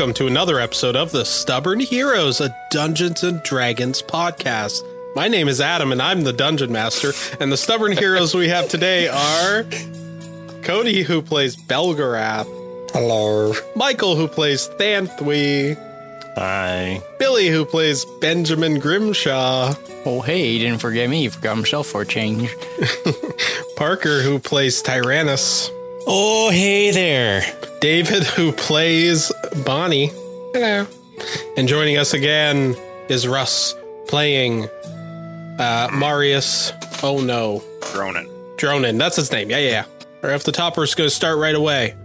Hello and welcome to another episode of the Stubborn Heroes, a Dungeons and Dragons podcast. My name is Adam and I'm the Dungeon Master, and the stubborn heroes we have today are Cody, who plays Belgarath, Hello. Michael, who plays Thanthui, Hi. Billy, who plays Benjamin Grimshaw, Oh, hey, he didn't forget me. He forgot himself for a change. Parker, who plays Tyrannus, Oh, hey there. David, who plays Bonnie. Hello. And joining us again is Russ playing uh, Marius. Oh no. Dronin. Dronin. That's his name. Yeah, yeah, yeah. Right off the top, we're going to start right away.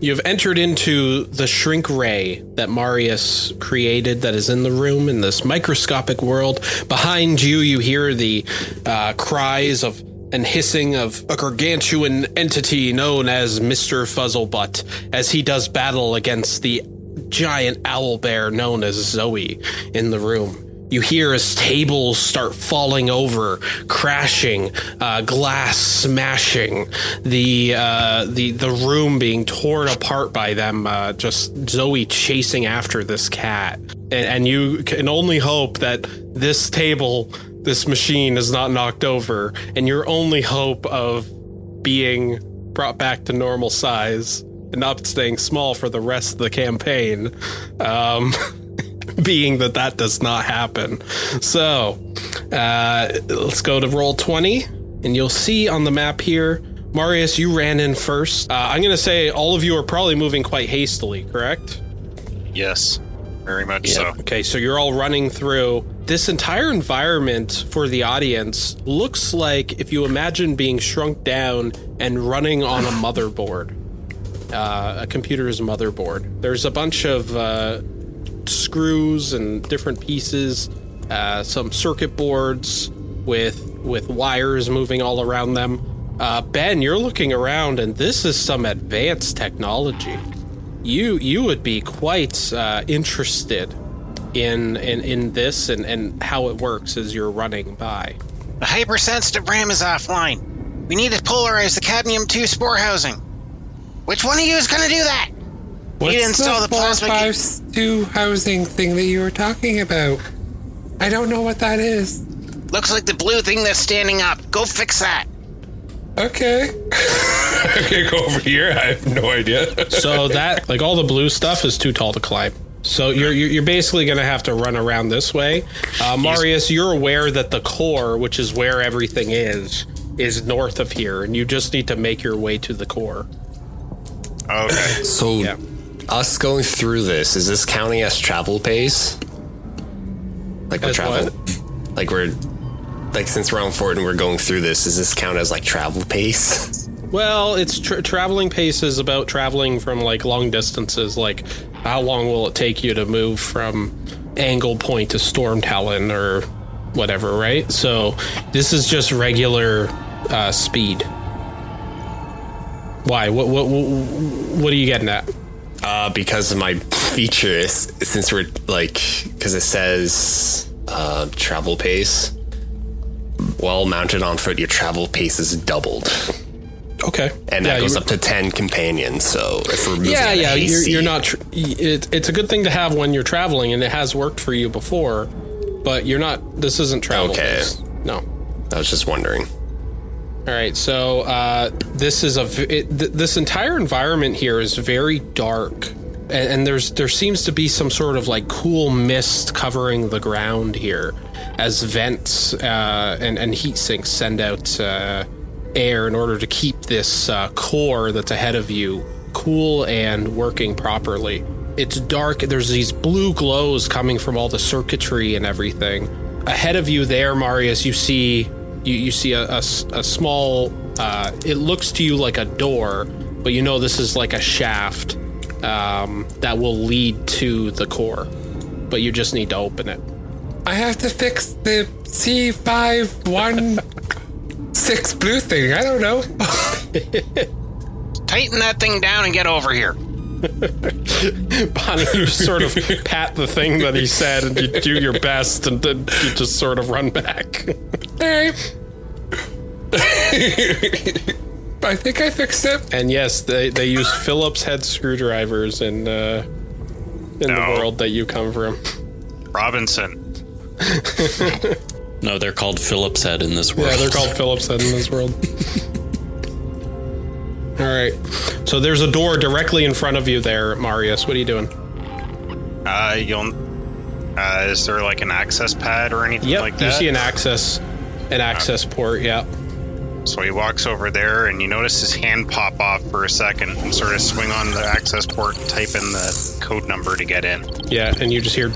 You've entered into the shrink ray that Marius created that is in the room in this microscopic world. Behind you, you hear the uh, cries of and hissing of a gargantuan entity known as Mr. Fuzzlebutt as he does battle against the giant owl bear known as Zoe in the room. You hear as tables start falling over, crashing, uh, glass smashing, the uh, the the room being torn apart by them. Uh, just Zoe chasing after this cat, and, and you can only hope that this table, this machine, is not knocked over, and your only hope of being brought back to normal size and not staying small for the rest of the campaign. Um, being that that does not happen. So uh, let's go to Roll20, and you'll see on the map here. Marius, you ran in first. Uh, I'm going to say all of you are probably moving quite hastily, correct? Yes, very much so. Okay, so you're all running through. This entire environment for the audience looks like if you imagine being shrunk down and running on a motherboard, uh, a computer's motherboard. There's a bunch of uh, screws and different pieces, uh, some circuit boards with with wires moving all around them. Uh, ben, you're looking around, and this is some advanced technology. You you would be quite uh, interested in, in in this and, and how it works as you're running by. The hypersensitive RAM is offline. We need to polarize the cadmium 2 spore housing. Which one of you is going to do that? What's you install the the, four plasma. five two housing thing that you were talking about? I don't know what that is. Looks like the blue thing that's standing up. Go fix that. Okay. okay, go over here. I have no idea. So that like all the blue stuff is too tall to climb. So you're you're you're basically going to have to run around this way. Uh, Marius, you're aware that the core, which is where everything is, is north of here, and you just need to make your way to the core. Okay. So, Yeah. us going through this, is this counting as travel pace? Like we're As traveling? Like we're. Like since we're on Fort and we're going through this, does this count as like travel pace? Well, it's tra- traveling pace is about traveling from like long distances. Like, how long will it take you to move from Angle Point to Storm Talon or whatever, right? So this is just regular uh, speed. Why? What? What? What, what are you getting at? Uh, because of my features, since we're like, because it says uh, travel pace. While mounted on foot, your travel pace is doubled, Okay, and Yeah, that goes up to ten companions. So if we're moving Yeah, yeah, you're, you're not. Tr- it, it's a good thing to have when you're traveling, and it has worked for you before. But you're not. This isn't travel. Okay. No. I was just wondering. All right, so uh, this is a. it, th- this entire environment here is very dark, and, and there's there seems to be some sort of like cool mist covering the ground here, as vents uh, and and heat sinks send out uh, air in order to keep this uh, core that's ahead of you cool and working properly. It's dark. There's these blue glows coming from all the circuitry and everything. Ahead of you, there, Marius, you see you, you see a small uh, it looks to you like a door but you know this is like a shaft um, that will lead to the core but you just need to open it I have to fix the C516 blue thing. I don't know. Tighten that thing down and get over here. bonnie you sort of pat the thing that he said and you do your best and then you just sort of run back Hey. I think I fixed it. And yes, they, they use Phillips head screwdrivers in uh, in the world that you come from. Robertson. No, they're called Phillips head in this world. Yeah, they're called Phillips head in this world. All right. So there's a door directly in front of you there, Marius. What are you doing? Uh, you'll. Uh, is there like an access pad or anything Yep. like that? you see an access an access port. Yeah. So he walks over there, and you notice his hand pop off for a second and sort of swing on the access port, and type in the code number to get in. Yeah, and you just hear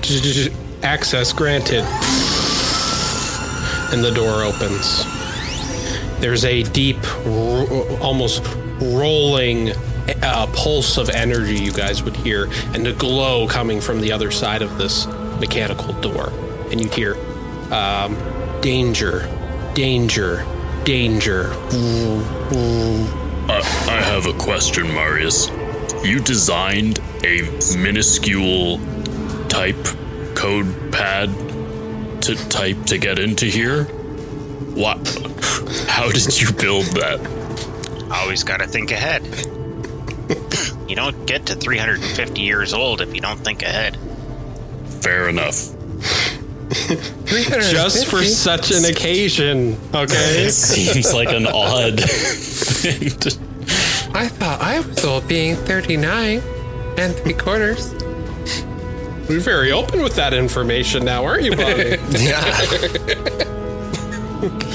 access granted. And the door opens. There's a deep, almost rolling uh, pulse of energy you guys would hear, and a glow coming from the other side of this mechanical door. And you'd hear um, danger, danger, danger. I, I have a question, Marius. You designed a minuscule type code pad to type to get into here? What? How did you build that? Always got to think ahead. you don't get to 350 years old if you don't think ahead. Fair enough. Just for such an occasion, okay? It seems like an odd thing to. I thought I was old being 39 and three quarters. You're very open with that information now, aren't you, Bobby? Yeah.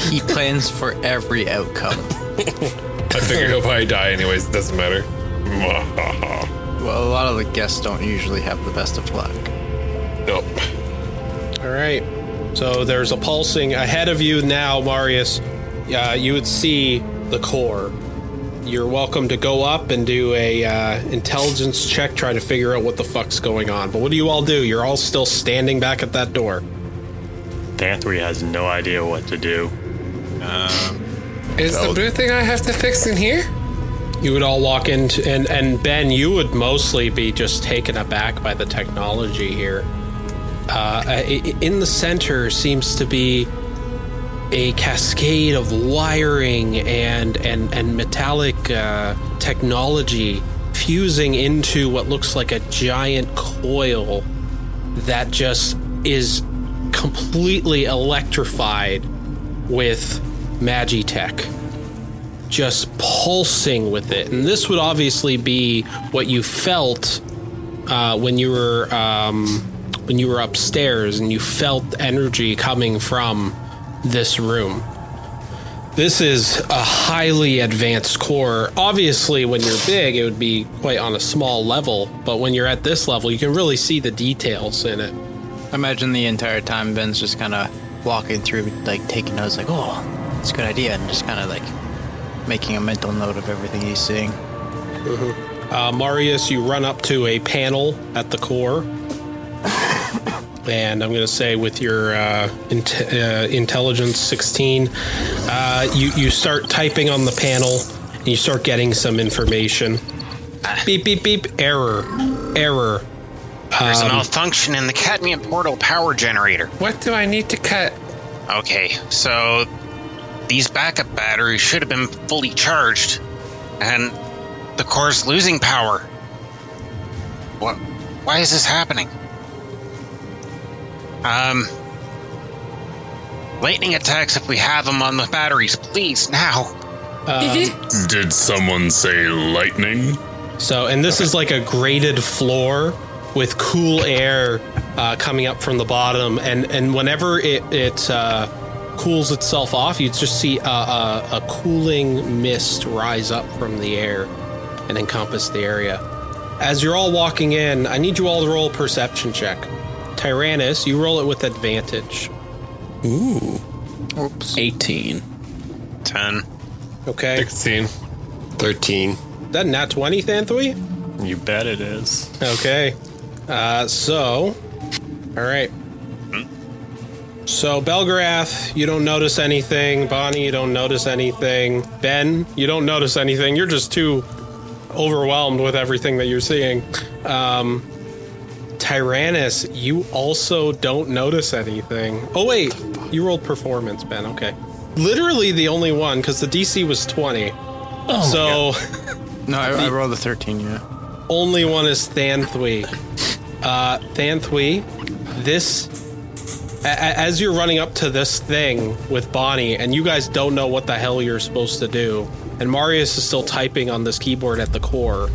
He plans for every outcome. I figure he'll probably die anyways. It doesn't matter. Well, a lot of the guests don't usually have the best of luck. nope. All right. So there's a pulsing ahead of you now, Marius. Uh, you would see the core. You're welcome to go up and do a uh, intelligence check, try to figure out what the fuck's going on. But what do you all do? You're all still standing back at that door. Thanthui has no idea what to do. Is the blue thing I have to fix in here? You would all walk into, and and Ben, you would mostly be just taken aback by the technology here. Uh, i- i- in the center seems to be a cascade of wiring and and and metallic uh, technology fusing into what looks like a giant coil that just is completely electrified with magitech just pulsing with it. And this would obviously be what you felt uh, when you were um, when you were upstairs and you felt energy coming from this room. This is a highly advanced core. Obviously, when you're big, it would be quite on a small level, but when you're at this level, you can really see the details in it. I imagine the entire time Ben's just kind of walking through, like taking notes, like, oh, it's a good idea, and just kind of like making a mental note of everything he's seeing. Uh, Marius, you run up to a panel at the core. And I'm going to say, with your uh, int- uh, intelligence 16, uh, you, you start typing on the panel and you start getting some information. Beep, beep, beep. Error. Error. There's Um, a malfunction in the cadmium portal power generator. What do I need to cut? Okay, so these backup batteries should have been fully charged, and the core's losing power. What? Why is this happening? Um, lightning attacks if we have them on the batteries, please now. Did someone say lightning? So, and this is like a graded floor with cool air uh, coming up from the bottom, and and whenever it it uh, cools itself off, you just see a, a, a cooling mist rise up from the air and encompass the area. As you're all walking in, I need you all to roll a perception check. Tyrannus, you roll it with advantage. Ooh. Oops. 18. Ten. Okay, 16. 13. that not twenty, Thanthui. You bet it is. Okay. Uh, so, all right. So, Belgarath, you don't notice anything. Bonnie, you don't notice anything. Ben, you don't notice anything. You're just too overwhelmed with everything that you're seeing. Um, Tyrannus, you also don't notice anything. Oh, wait. You rolled performance, Ben. Okay. Literally the only one, because the DC was 20. Oh, so No, I, I rolled a 13, yeah. only one is Thanthui. Uh, Thanthui, this. a- a- As you're running up to this thing with Bonnie, and you guys don't know what the hell you're supposed to do, and Marius is still typing on this keyboard at the core,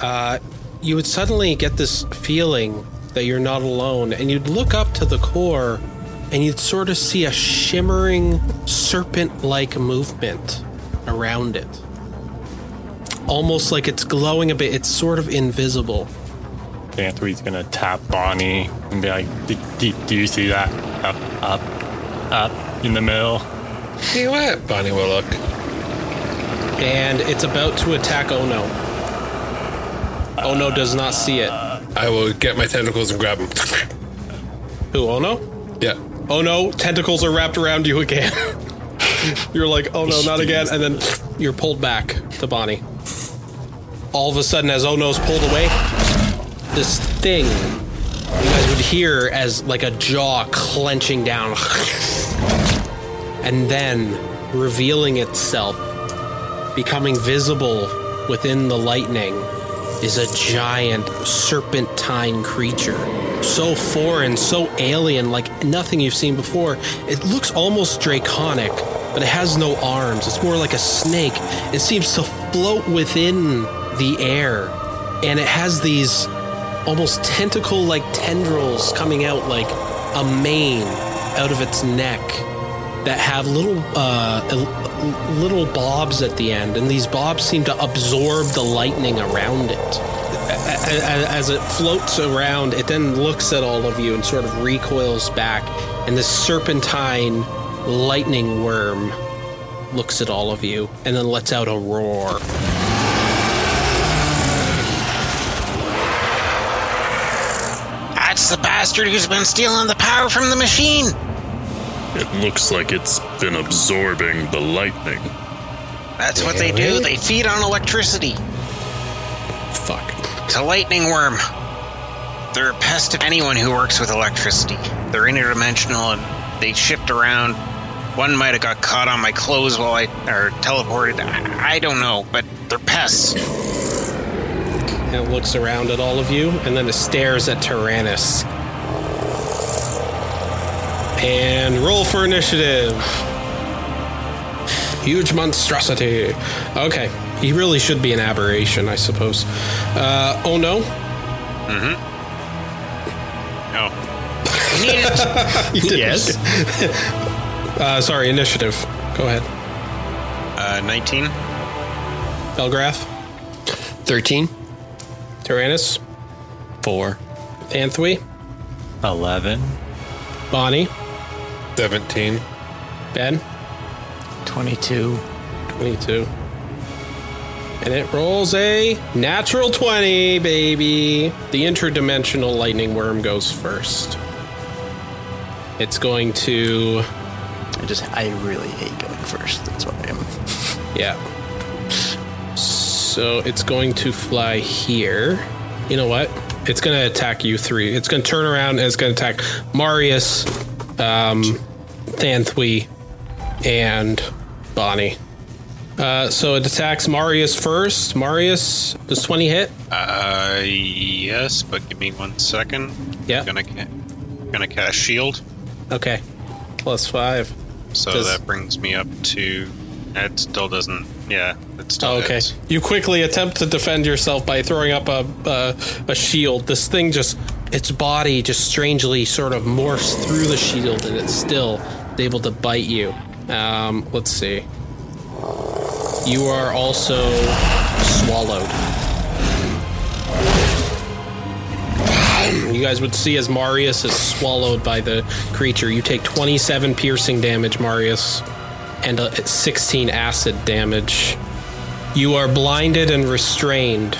uh, you would suddenly get this feeling that you're not alone, and you'd look up to the core, and you'd sort of see a shimmering serpent like movement around it almost like it's glowing a bit. It's sort of invisible. Thanthui's gonna tap Bonnie and be like, "Do, do, do you see that? Up, up, up in the middle." See what? Bonnie will look. And it's about to attack Ono. Oh, ono does not see it. I will get my tentacles and grab him. Who, Ono? Yeah. Oh no, tentacles are wrapped around you again. you're like, oh no, not again. And then you're pulled back to Bonnie. All of a sudden, as Ono's pulled away, this thing you guys would hear as like a jaw clenching down. and then revealing itself, becoming visible within the lightning, is a giant serpentine creature. So foreign, so alien, like nothing you've seen before. It looks almost draconic, but it has no arms. It's more like a snake. It seems to float within the air, and it has these almost tentacle like tendrils coming out like a mane out of its neck that have little uh, little bobs at the end, and these bobs seem to absorb the lightning around it. As it floats around, it then looks at all of you and sort of recoils back, and this serpentine lightning worm looks at all of you and then lets out a roar. That's the bastard who's been stealing the power from the machine. It looks like it's been absorbing the lightning. That's what they do. They feed on electricity. Fuck. It's a lightning worm. They're a pest to anyone who works with electricity. They're interdimensional and they shift around. One might have got caught on my clothes while I or teleported. I, I don't know, but they're pests. And it looks around at all of you, and then it stares at Tyrannus. And roll for initiative. Huge monstrosity. Okay, he really should be an aberration, I suppose. Uh, oh no. You need it. You didn't. Yes. Uh, sorry, initiative. Go ahead, Uh, 19. Belgrath, 13. Tyrannus, 4. Thanthui, Eleven. Bonnie, 17. Ben, 22. 22. And it rolls a natural 20, baby. The interdimensional lightning worm goes first. It's going to. I just, I really hate going first. That's what I am. Yeah. So it's going to fly here. You know what? It's going to attack you three. It's going to turn around and it's going to attack Marius, um, Thanthui, and Bonnie. Uh, so it attacks Marius first. Marius, does 20 hit? Uh, yes, but give me one second. Yeah. Gonna gonna cast shield, Okay. Plus five. so Does- that brings me up to. It still doesn't. Yeah, it still Oh, okay. hits. You quickly attempt to defend yourself by throwing up a, a a shield. This thing just its body just strangely sort of morphs through the shield, and it's still able to bite you. Um, let's see. You are also swallowed. You guys would see as Marius is swallowed by the creature. You take 27 piercing damage, Marius, and a 16 acid damage. You are blinded and restrained.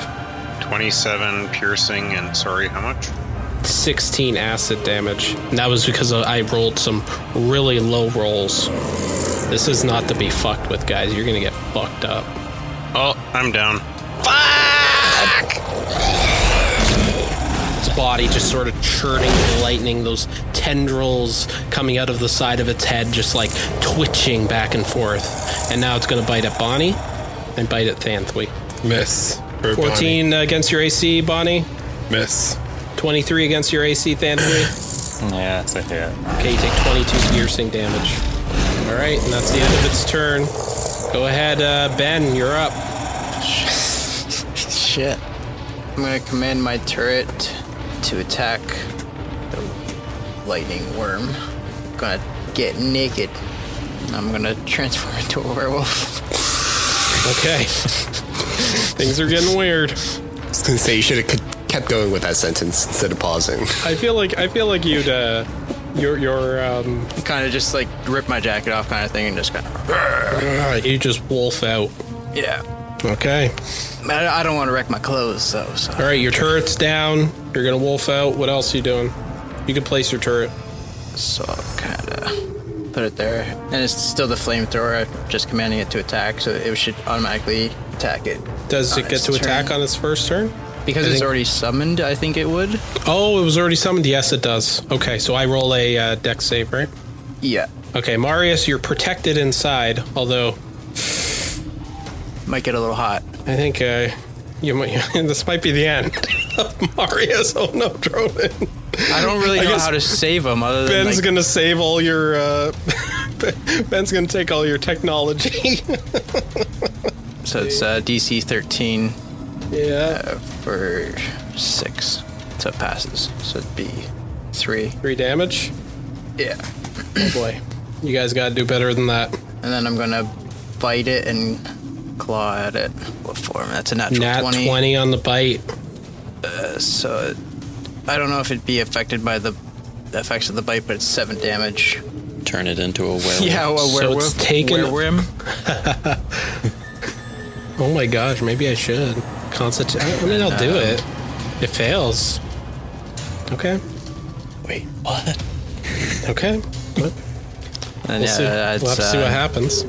27 piercing and sorry, how much? 16 acid damage. And that was because I rolled some really low rolls. This is not to be fucked with, guys. You're gonna get fucked up. Oh, I'm down. Fuck! Its body just sort of churning with lightning, those tendrils coming out of the side of its head, just like twitching back and forth. And now it's gonna bite at Bonnie. and bite at Thanthui. Miss. For 14 against your AC, Bonnie. Bonnie. Miss. 23 against your AC, Thanthui. Yeah, it's a hit. Okay, you take 22 piercing damage. All right, and that's the end of its turn. Go ahead, uh, Ben, you're up. Shit. I'm gonna command my turret to attack the lightning worm. gonna get naked. I'm gonna transform into a werewolf. Okay. Things are getting weird. I was gonna say you should have kept going with that sentence instead of pausing. I feel like I feel like you'd uh, your your um, kind of just like rip my jacket off, kind of thing, and just kind of you just wolf out. yeah. Okay. I, I don't want to wreck my clothes though. So All right, your turret's down. You're gonna wolf out. What else are you doing? You can place your turret. so kind of put it there, and it's still the flamethrower. I'm just commanding it to attack, so it should automatically attack it. Does it get its to attack on its first turn? Because I it's think- already summoned, I think it would. Oh, it was already summoned. Yes, it does. Okay, so I roll a uh, Dex save, right? Yeah. Okay, Marius, you're protected inside. Although Might get a little hot. I think uh, you might. this might be the end of Marius. Oh no, Dronin. I don't really I know guess how to save him other than Ben's like, gonna save all your. Uh, Ben's gonna take all your technology. so it's uh, DC 13 yeah, uh, for six, so it passes. So it'd be three. three damage. Yeah. Oh boy, you guys gotta do better than that. And then I'm gonna bite it and claw at it. What form? That's a natural Nat 20. 20. on the bite. So it, I don't know if it'd be affected by the effects of the bite, but it's seven damage. Turn it into a werewolf. Yeah, a werewolf. So it's werewolf. taken- Werewolf. Oh my gosh, maybe I should. Constitute. I mean, I'll do it. It fails. Okay. Wait, what? Okay. Well, And We'll, yeah, see. we'll have to see what uh, happens.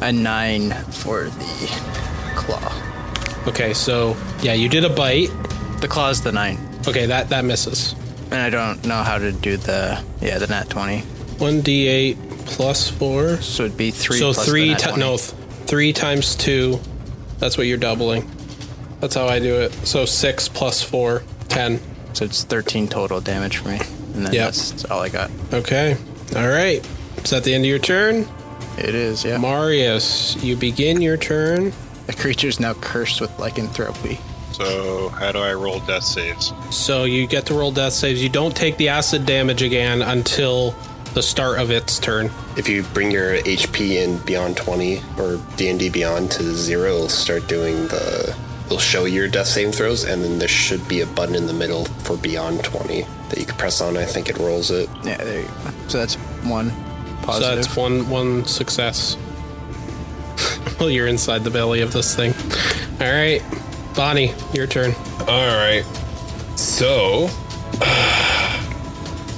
a nine for the claw. Okay, so yeah, you did a bite. The claw's the nine, Okay, that that misses. and I don't know how to do the yeah the nat twenty. One d eight plus four. So it'd be three. so plus the three nat ti 20. no th- three times two. That's what you're doubling. That's how I do it. So six plus four, ten. So it's thirteen total damage for me, and then Yep. that's, that's all I got. Okay. All right. Is that the end of your turn? It is yeah. Marius, you begin your turn. the creature's now cursed with lycanthropy. So how do I roll death saves? So you get to roll death saves. You don't take the acid damage again until the start of its turn. If you bring your HP in Beyond20 or D&D beyond to zero, it'll start doing the. It'll show your death saving throws, and then there should be a button in the middle for Beyond20 that you can press on. I think it rolls it. Yeah, there you go. So that's one So that's one one success. well, you're inside the belly of this thing. All right, Bonnie, your turn. All right. So,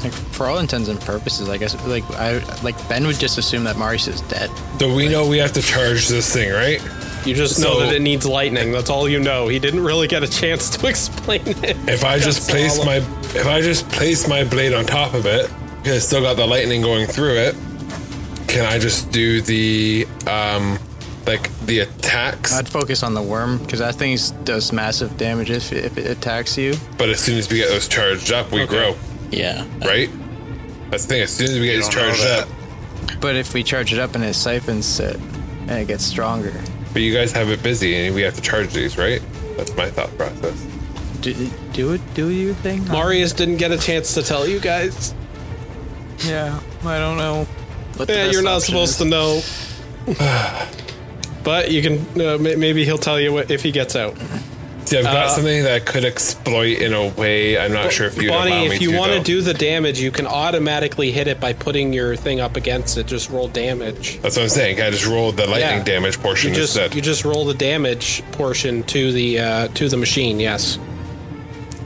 Like, for all intents and purposes, I guess like I like Ben would just assume that Marius is dead. so we know we have to charge this thing, right? You just know So- that it needs lightning. That's all you know. He didn't really get a chance to explain it. If I just place my if I just place my blade on top of it, because it's still got the lightning going through it, can I just do the um like the attacks? I'd focus on the worm because that thing does massive damage if, if it attacks you. But as soon as we get those charged up, we grow, Yeah. right? That's the thing. As soon as we get these charged up, But if we charge it up and it siphons it, and it gets stronger. But you guys have it busy and we have to charge these, right? That's my thought process. Do, do it, do your thing. Marius didn't get a chance to tell you guys. Yeah, I don't know. What Yeah, you're not supposed is. to know. but you can. Uh, maybe he'll tell you what, if he gets out. See, I've got Uh, something that I could exploit in a way. I'm not sure if you'd allow Bonnie, me if you want to do the damage, you can automatically hit it by putting your thing up against it. Just roll damage. That's what I'm saying. I just roll the lightning Yeah. damage portion You just instead? you just roll the damage portion to the uh, to the machine. Yes.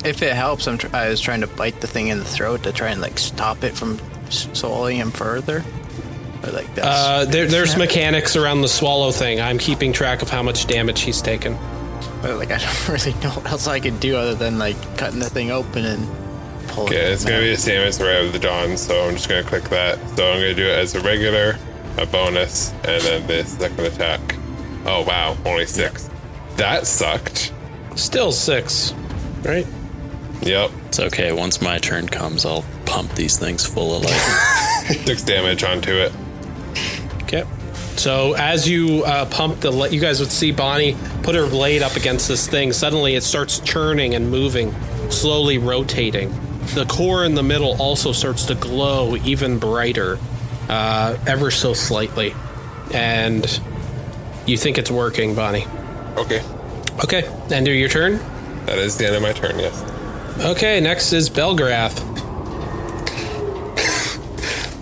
If it helps, I'm tr- I was trying to bite the thing in the throat to try and like stop it from s- swallowing him further. Or like that's Uh, there, there's mechanics around the swallow thing. I'm keeping track of how much damage he's taken. But like I don't really know what else I could do other than like cutting the thing open and pulling. Okay, it's gonna be the same as the Ray of the Dawn, so I'm just gonna click that. So I'm gonna do it as a regular, a bonus, and then this second attack. Oh wow, only six. That sucked. Still six, right? Yep, It's okay. Once my turn comes, I'll pump these things full of lightning. six damage onto it. So as you uh, pump the, you guys would see Bonnie put her blade up against this thing. Suddenly, it starts churning and moving, slowly rotating. The core in the middle also starts to glow even brighter, uh, ever so slightly, and you think it's working, Bonnie. Okay, Okay, end of your turn. that is the end of my turn. Yes. Okay, next is Belgrath.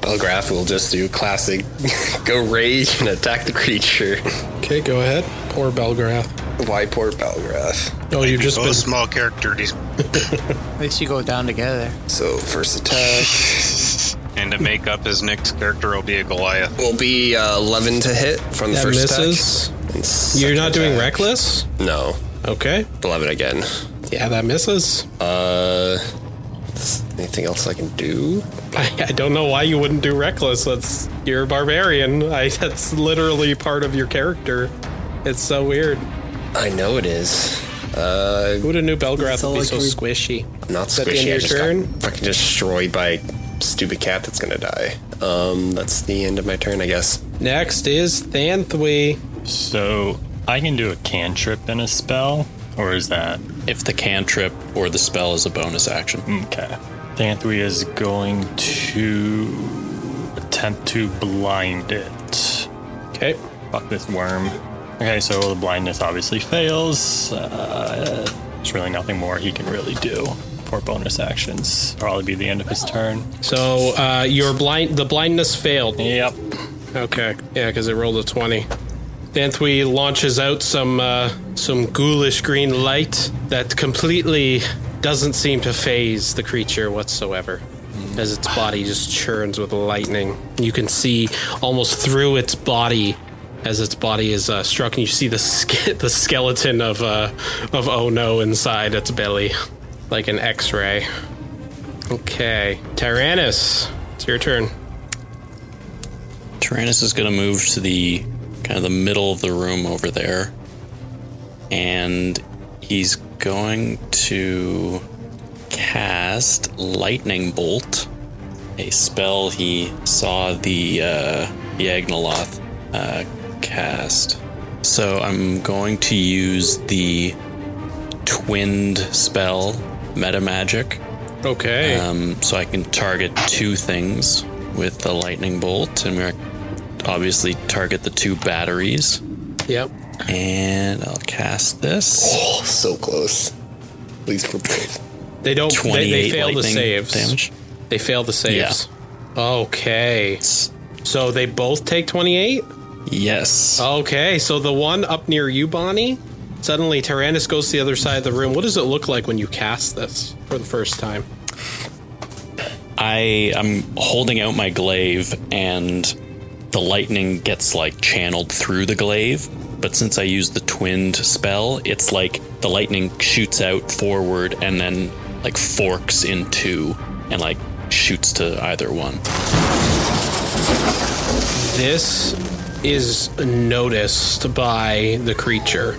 Belgraph will just do classic go rage and attack the creature. Okay, go ahead. Poor Belgrath. Why poor Belgraph? Oh, you've just Both been. small character dis- At least you go down together. So first attack and to make up his next character will be a Goliath. will be uh, 11 to hit from the That first misses. attack. And You're second not doing attack- reckless. No, Okay. 11 again. Yeah, that misses. Uh, anything else I can do? I, I don't know why you wouldn't do reckless. That's you're a barbarian. I, that's literally part of your character. It's so weird. I know it is. Uh, Who would have knew Belgrath would be like so we- squishy? not that the end squishy. of I your just turn? got fucking destroyed by stupid cat that's gonna die. Um, that's the end of my turn, I guess. Next is Thanthui. So I can do a cantrip and a spell, or is that if the cantrip or the spell is a bonus action. okay? Thanthui is going to attempt to blind it. Okay. Fuck this worm. Okay, so the blindness obviously fails. Uh, there's really nothing more he can really do for bonus actions. Probably be the end of his turn. So uh, your blind, the blindness failed. Yep. Okay. Yeah, because it rolled a twenty. Thanthui launches out some uh, some ghoulish green light that completely doesn't seem to phase the creature whatsoever. As its body just churns with lightning, you can see almost through its body as its body is uh, struck, and you see the ske- the skeleton of uh, of Oh No inside its belly, like an X-ray. Okay, Tyrannus, it's your turn. Tyrannus is going to move to the kind of the middle of the room over there. And he's going to cast Lightning Bolt, a spell he saw the uh, Yagnoloth uh, cast. So I'm going to use the twinned spell, Meta Magic. Okay. Um, so I can target two things with the lightning bolt, and we're obviously target the two batteries. yep. And I'll cast this. Oh, so close. Please for both. They don't. They, they fail the lightning saves. damage. They fail the saves. Okay. So they both take twenty-eight. Yes. Okay. So the one up near you, Bonnie. Suddenly, Tyrannus goes to the other side of the room. What does it look like when you cast this for the first time? I am holding out my glaive, and the lightning gets like channeled through the glaive. But since I use the twinned spell, it's like the lightning shoots out forward and then like forks in two and like shoots to either one. This is noticed by the creature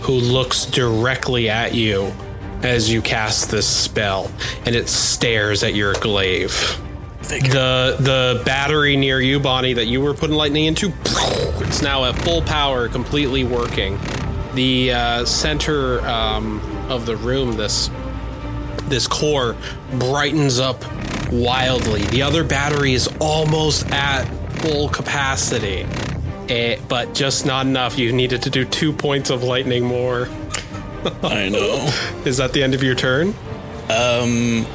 who looks directly at you as you cast this spell and it stares at your glaive. The the battery near you, Bonnie, that you were putting lightning into, it's now at full power, completely working. The uh, center um, of the room, this this core brightens up wildly. The other battery is almost at full capacity, eh, but just not enough. You needed to do two points of lightning more. I know. Is that the end of your turn? Um,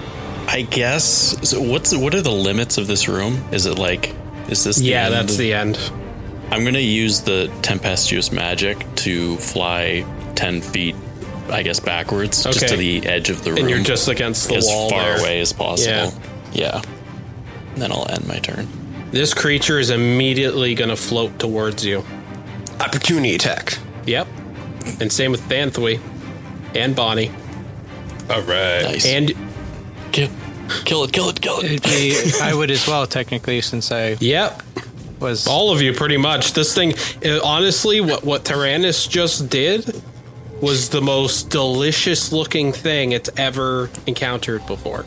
I guess. So what's what are the limits of this room? Is it like? Is this? The Yeah, end that's the end. I'm gonna use the tempestuous magic to fly ten feet, I guess backwards, just to the edge of the room, And you're just against the as wall far there. away as possible. Yeah. Yeah. Then I'll end my turn. This creature is immediately going to float towards you. Opportunity attack. Yep. And same with Thanthui and Bonnie. All right. Nice. And kill, kill it, kill it, kill it. It'd be, I would as well, technically, since I yep. Was All of you, pretty much. This thing, uh, honestly, what what Tyrannus just did was the most delicious looking thing it's ever encountered before.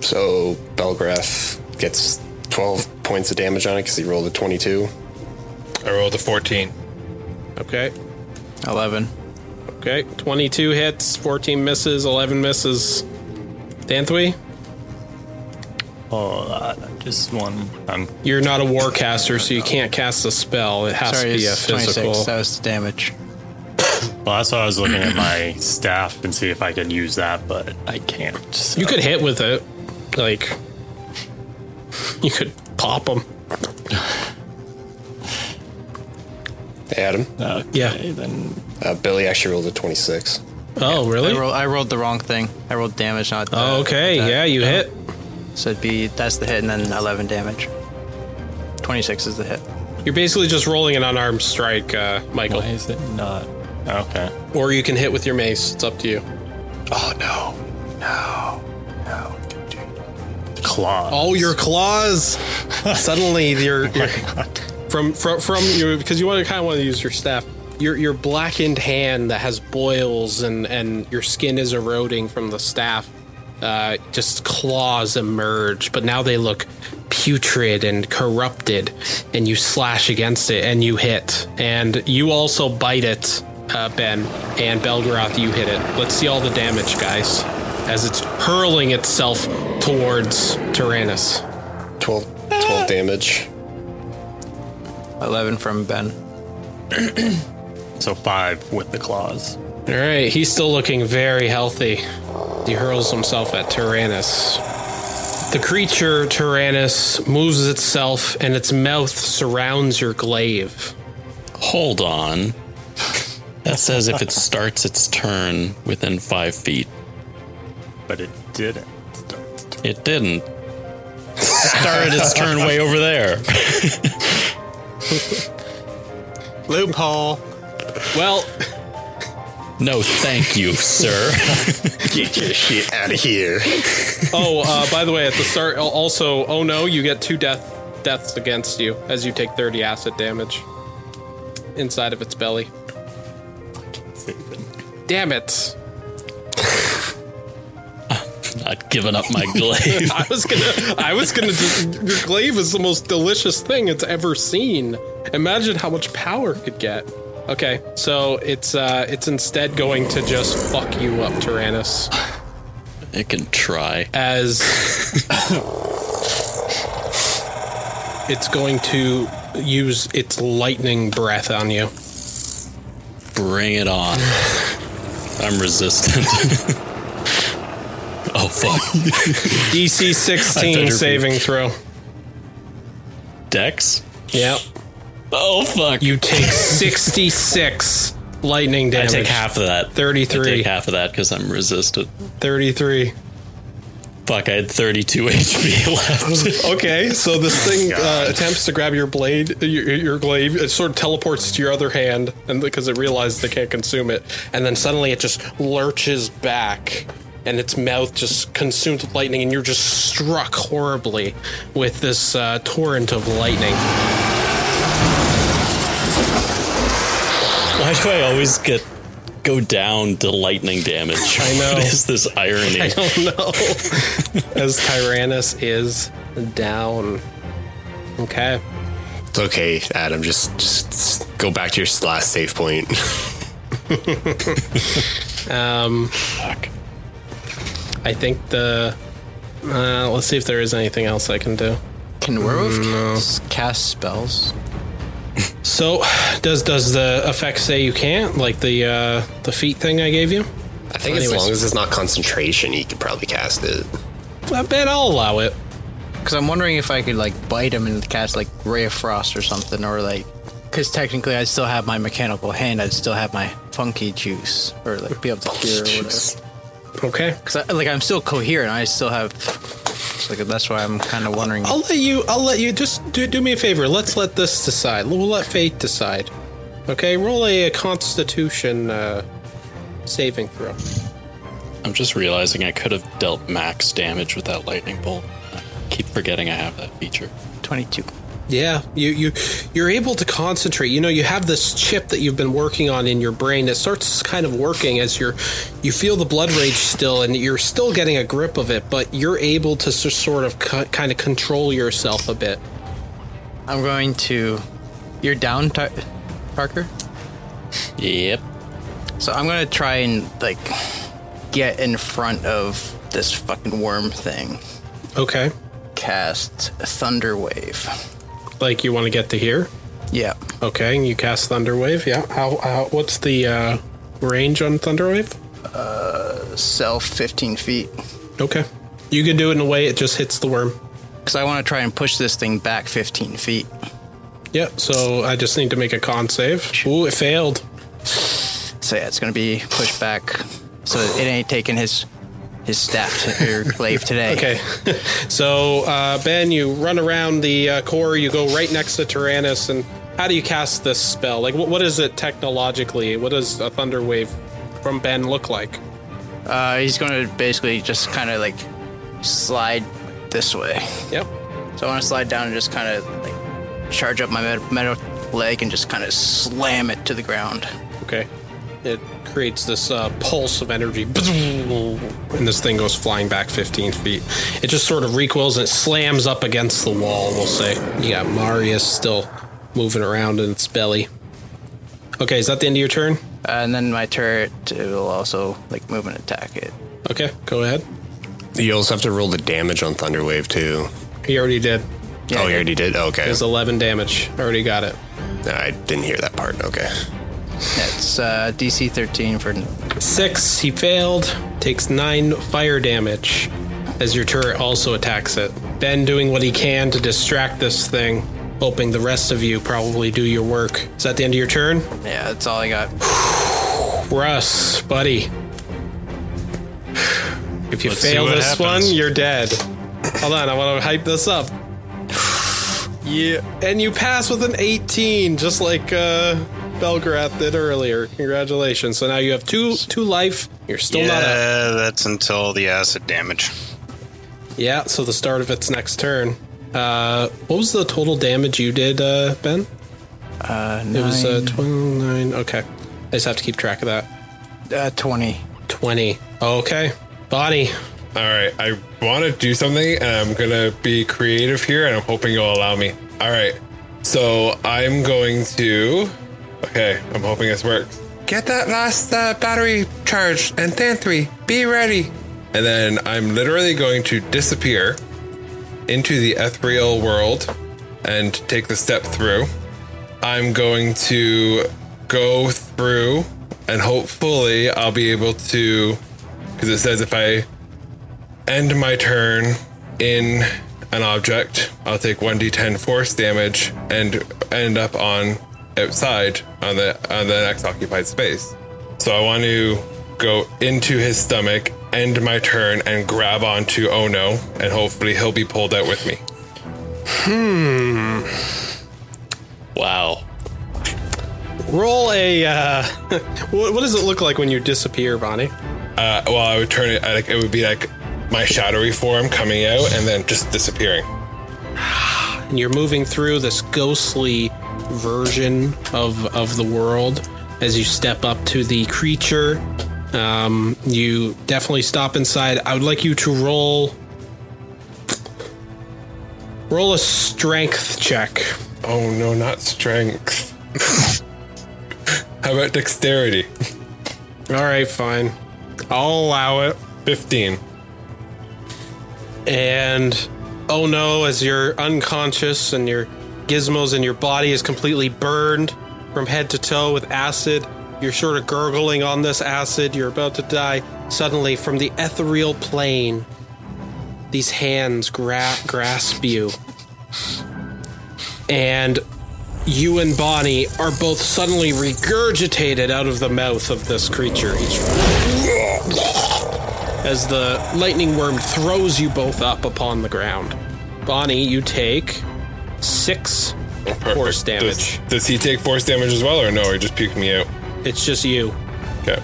So Belgrath gets 12 points of damage on it because he rolled a 22. I rolled a 14. Okay. 11. Okay. 22 hits, 14 misses, 11 misses. Thanthui, Oh, uh, just one. Um, you're not a warcaster, so you can't cast a spell. It has Sorry, to be a it's physical. 26. That was the damage. well, that's why I was looking at my staff and see if I could use that, but I can't. so- You could hit with it. Like, you could pop them. Adam. Okay, Yeah. Then Uh, Billy actually rolled a 26. Oh, I, really? roll, I rolled the wrong thing. I rolled damage, not. Oh, the- okay. that. Yeah, you hit. So it'd be that's the hit, and then 11 damage. 26 is the hit. You're basically just rolling an unarmed strike, uh, Michael. why is it not? Okay. Or you can hit with your mace. It's up to you. Oh no, no, no! Claw. Oh, your claws! Suddenly, you're, you're from from from your because you want to kind of want to use your staff. Your your blackened hand that has boils and and your skin is eroding from the staff. Uh, just claws emerge, but now they look putrid and corrupted. And you slash against it and you hit, and you also bite it, uh, Ben and Belgrath. You hit it. Let's see all the damage, guys, as it's hurling itself towards Tyrannus. 12, 12 damage. 11 from Ben. So five with the claws. All right, he's still looking very healthy. He hurls himself at Tyrannus. The creature, Tyrannus, moves itself and its mouth surrounds your glaive. Hold on. That says if it starts its turn within five feet. But it didn't. It didn't. It Started its turn way over there. Loophole. Well, No, thank you, sir. Get your shit out of here. oh, uh, by the way, at the start, also, oh no, you get two death deaths against you as you take 30 acid damage inside of its belly. Damn it. I'm not giving up my glaive. I was gonna, I was gonna. Just, your glaive is the most delicious thing it's ever seen. Imagine how much power it could get. Okay, so it's uh, it's instead going to just fuck you up, Tyrannus, It can try. as it's going to use its lightning breath on you. Bring it on. I'm resistant. oh fuck. DC I 16 better be- saving throw. Dex? Yep, Oh fuck. you take 66 lightning damage. I take half of that. 33. I take half of that because I'm resistant. 33. Fuck, I had 32 HP left. Okay, so this thing uh, attempts to grab your blade, your, your glaive. It sort of teleports to your other hand, and because it realizes they can't consume it, and then suddenly it just lurches back, and its mouth just consumed with lightning, and you're just struck horribly with this uh, torrent of lightning. Why do I always get go down to lightning damage? I know. What is this irony? I don't know. As Tyrannus is down. Okay. It's okay, Adam. Just just go back to your last save point. Um, Fuck. I think the. Uh, let's see if there is anything else I can do. Can werewolf cast spells? So, does does the effect say you can't? Like the uh, the feet thing I gave you? I think as long as it's not concentration, you could probably cast it. I bet I'll allow it. Because I'm wondering if I could like bite him and cast like Ray of Frost or something, or like, because technically I'd still have my mechanical hand, I'd still have my funky juice, or like be able to cure or whatever. Okay. Because like I'm still coherent, I still have. So, that's why I'm kind of wondering. I'll let you. I'll let you. Just do, do me a favor. Let's let this decide. We'll let fate decide. Okay. Roll a, Constitution uh, saving throw. I'm just realizing I could have dealt max damage with that lightning bolt. I keep forgetting I have that feature. 22. Yeah, you you you're able to concentrate. You know, you have this chip that you've been working on in your brain that starts kind of working as you're you feel the blood rage still, and you're still getting a grip of it, but you're able to sort of co- kind of control yourself a bit. I'm going to. You're down, Tar- Parker. Yep. So I'm gonna try and like get in front of this fucking worm thing. Okay, Cast Thunder Wave. Like you want to get to here. Yeah. Okay, and you cast Thunderwave. Yeah. How, how what's the uh, range on Thunderwave? Self 15 feet. Okay, you can do it in a way it just hits the worm. Because I want to try and push this thing back 15 feet. Yeah. So I just need to make a con save. Ooh, it failed. So yeah, it's gonna be pushed back. So it ain't taking his his staff to, or glaive today. Okay. so, uh, Ben, you run around the uh, core, you go right next to Tyrannus, and how do you cast this spell? Like, what, what is it technologically? What does a Thunder Wave from Ben look like? Uh, he's gonna basically just kind of like slide this way. Yep. So I want to slide down and just kind of like charge up my metal leg and just kind of slam it to the ground. Okay. It creates this uh, pulse of energy, and this thing goes flying back 15 feet. It just sort of recoils and it slams up against the wall, we'll say. You got Marius still moving around in its belly. Okay, is that the end of your turn? Uh, and then my turret will also like move and attack it. Okay, go ahead. You also have to roll the damage on Thunderwave too. He already did. Yeah, oh, you already did. Okay, It's 11 damage. I already got it. I didn't hear that part. Okay. It's uh, DC 13 for Six, he failed. Takes nine fire damage as your turret also attacks it. Ben doing what he can to distract this thing, hoping the rest of you probably do your work. Is that the end of your turn? yeah. That's all I got. Russ, buddy. If you Let's fail what this one, you're dead. Hold on, I want to hype this up. Yeah, and you pass with an 18, just like uh, Belgrath did earlier. Congratulations. So now you have two two life. You're still not up. yeah, that's until the acid damage. Yeah, so the start of its next turn. Uh, what was the total damage you did, uh, Ben? Uh, It was uh, 29. Okay. I just have to keep track of that. uh, 20. 20. Okay. Bonnie. All right, I want to do something, and I'm gonna be creative here, and I'm hoping you'll allow me. All right, so I'm going to. Okay, I'm hoping this works. Get that last uh, battery charged, and Thanthui, be ready. And then I'm literally going to disappear into the ethereal world and take the step through. I'm going to go through, and hopefully I'll be able to because it says if I end my turn in an object, I'll take 1d10 force damage and end up on outside on the on the next occupied space. So I want to go into his stomach, end my turn, and grab onto Ono, and hopefully he'll be pulled out with me. Hmm. Wow. Roll a. Uh, what, what does it look like when you disappear, Bonnie? Uh, well, I would turn it like it would be like my shadowy form coming out and then just disappearing. And you're moving through this ghostly version of of the world as you step up to the creature. Um, you definitely stop inside. I would like you to roll. Roll a strength check. Oh no, not strength. How about dexterity? All right, fine. I'll allow it. 15. And oh no, as you're unconscious and your gizmos in your body is completely burned from head to toe with acid, you're sort of gurgling on this acid, you're about to die. Suddenly, from the ethereal plane, these hands gra- grasp you. And you and Bonnie are both suddenly regurgitated out of the mouth of this creature. As the lightning worm throws you both up upon the ground. Bonnie, you take six oh, force damage. Does, does he take force damage as well, or no? Or he just puked me out? It's just you. Okay.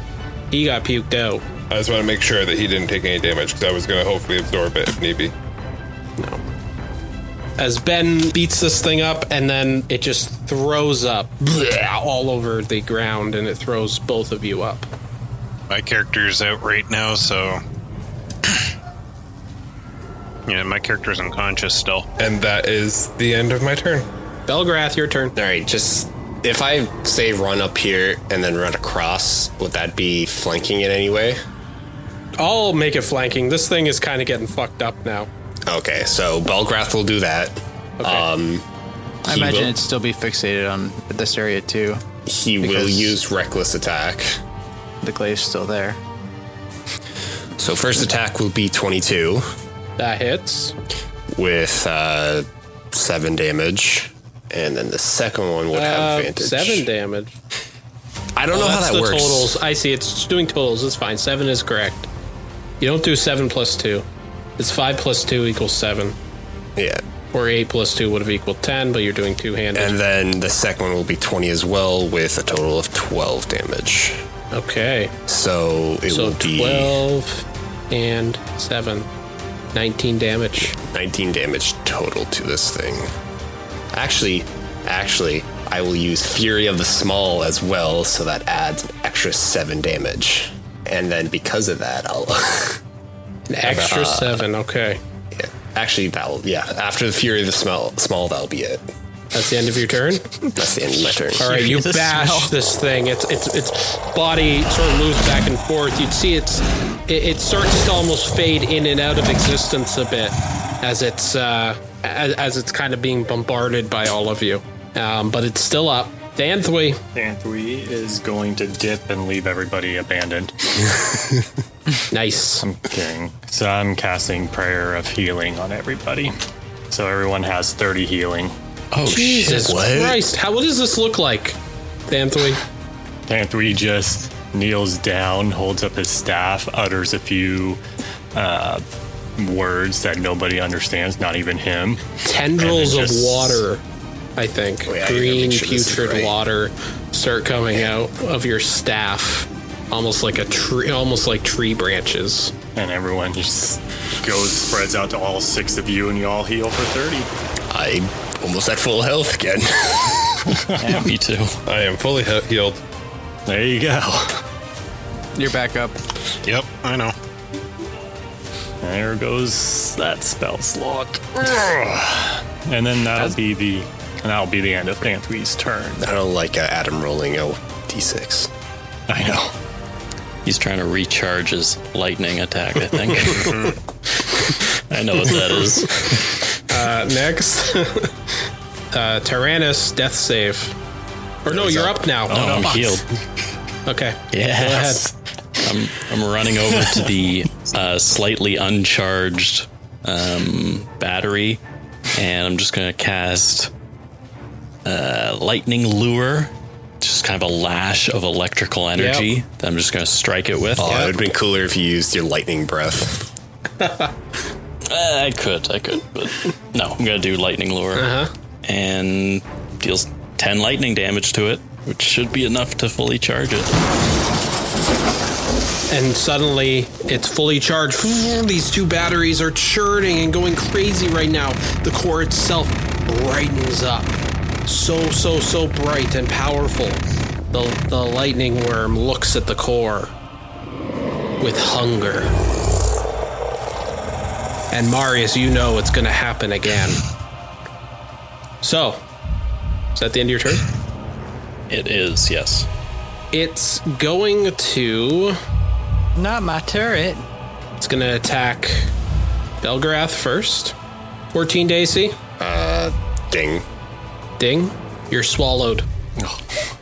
He got puked out. I just want to make sure that he didn't take any damage because I was going to hopefully absorb it if need be. No. as Ben beats this thing up, and then it just throws up all over the ground, and it throws both of you up. My character's out right now, so. Yeah, my character's unconscious still. And that is the end of my turn. Belgrath, your turn. All right, just if I say run up here and then run across, would that be flanking in any way? I'll make it flanking. This thing is kind of getting fucked up now. Okay, so Belgrath will do that. Okay. Um, I imagine will- it'd still be fixated on this area too. he will use reckless attack. The glaive's still there. So first attack will be 22 that hits. with uh, seven damage, and then the second one would have Uh, advantage. seven damage. I don't know Oh, how that's that works. totals. I see. It's doing totals. It's fine. Seven is correct. You don't do seven plus two. It's five plus two equals seven, Yeah, or eight plus two would have equaled ten. But you're doing two handed. and then the second one will be 20 as well, with a total of 12 damage. Okay. So it So will be 12 and 7. 19 damage. 19 damage total to this thing. Actually, actually, I will use Fury of the Small as well, so that adds an extra seven damage. And then because of that, I'll An extra Uh, 7. Okay. yeah, actually that'll yeah. After the Fury of the Small, small that'll be it. That's the end of your turn. That's the end of my turn. All right, you the bash smell. this thing. Its its its body sort of moves back and forth. You'd see it's it, it starts to almost fade in and out of existence a bit as it's uh, as, as it's kind of being bombarded by all of you. Um, but it's still up. Thanthui, Thanthui is going to dip and leave everybody abandoned. nice. I'm kidding. So I'm casting Prayer of Healing on everybody. So everyone has 30 healing. Oh Jesus shit! what? Christ! How what does this look like, Thanthui? Thanthui just kneels down, holds up his staff, utters a few uh, words that nobody understands, not even him. tendrils And of just- water, I think. Wait, I gotta Green, make sure putrid right. water start coming out of your staff, almost like a tree, almost like tree branches. And everyone just goes, spreads out to all six of you, and you all heal for 30. I'm almost at full health again. Yeah, me too. I am fully he- healed. There you go. You're back up. Yep, I know. There goes that spell slot. and then that'll be the and that'll be the end of Thanthui's turn. I don't like uh, Adam rolling a d6. I know. He's trying to recharge his lightning attack. I think. I know what that is. Uh, next, uh, Tyrannus, death save. Or no, you're up now. Oh, I'm healed. Okay. Yes. I'm, I'm running over to the uh, slightly uncharged um, battery, and I'm just going to cast uh, Lightning Lure. Just kind of a lash of electrical energy that I'm just going to strike it with. Oh, it would have been cooler if you used your lightning breath. Uh, I could, I could, but no, I'm to do Lightning Lure. Uh-huh. And deals 10 lightning damage to it, which should be enough to fully charge it. And suddenly it's fully charged. These two batteries are churning and going crazy right now. The core itself brightens up. So, so, so bright and powerful. The, the lightning worm looks at the core with hunger. And Marius, you know it's going to happen again. So, is that the end of your turn? It is, yes. It's going to. Not my turret. It's going to attack Belgarath first. 14 to AC. Uh, ding. Ding. You're swallowed.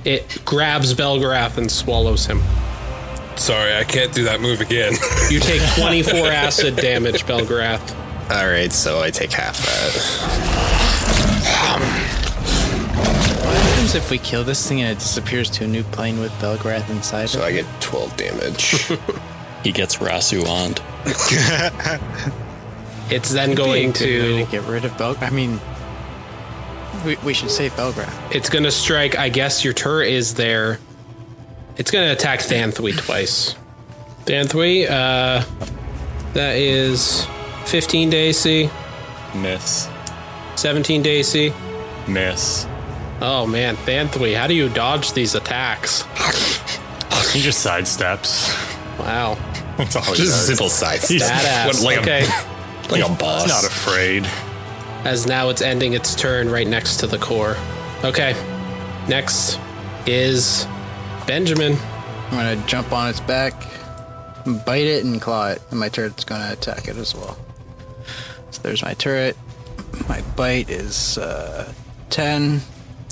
It grabs Belgarath and swallows him. Sorry, I can't do that move again. You take 24 acid damage, Belgarath. All right, so I take half that. What happens if we kill this thing and it disappears to a new plane with Belgrath inside? So I get 12 damage. He gets Rasu on. It's then Be a going to. to get rid of Bel. I mean, we, we should save Belgrath. It's going to strike. I guess your turret is there. It's going to attack Thanthui twice. Thanthui, uh, that is 15 to AC. Miss. 17 to AC. Miss. Oh man, Thanthui, how do you dodge these attacks? He just sidesteps. Wow. That's all he Just does. simple size. Badass. What, like okay. a like a boss. Not afraid. As now it's ending its turn right next to the core. Okay. Next is Benjamin. I'm gonna jump on its back, bite it, and claw it, and my turret's gonna attack it as well. So there's my turret. My bite is uh, 10.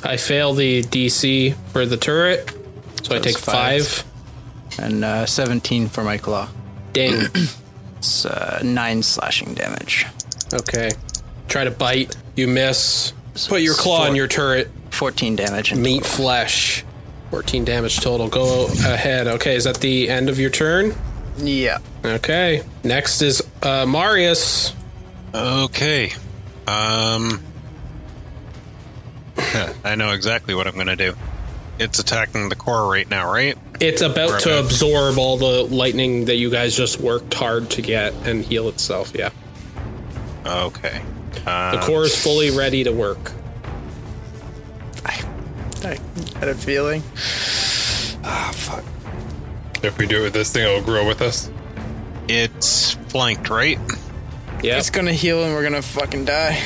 I fail the DC for the turret, so I take five. five. and uh, 17 for my claw. Ding. It's uh, 9 slashing damage. okay. Try to bite. You miss. Put your claw in your turret. 14 damage. Meat total. flesh. 14 damage total. Go ahead. Okay, is that the end of your turn? Yeah. Okay. Next is uh, Marius. Okay. Um. I know exactly what I'm going to do. It's attacking the core right now, right? It's about to Right. absorb all the lightning that you guys just worked hard to get and heal itself. Yeah. Okay. The Um, core is fully ready to work. I had a feeling. Ah, oh, fuck. If we do it with this thing, it'll grow with us. It's flanked, right? Yeah. It's gonna heal and we're gonna fucking die.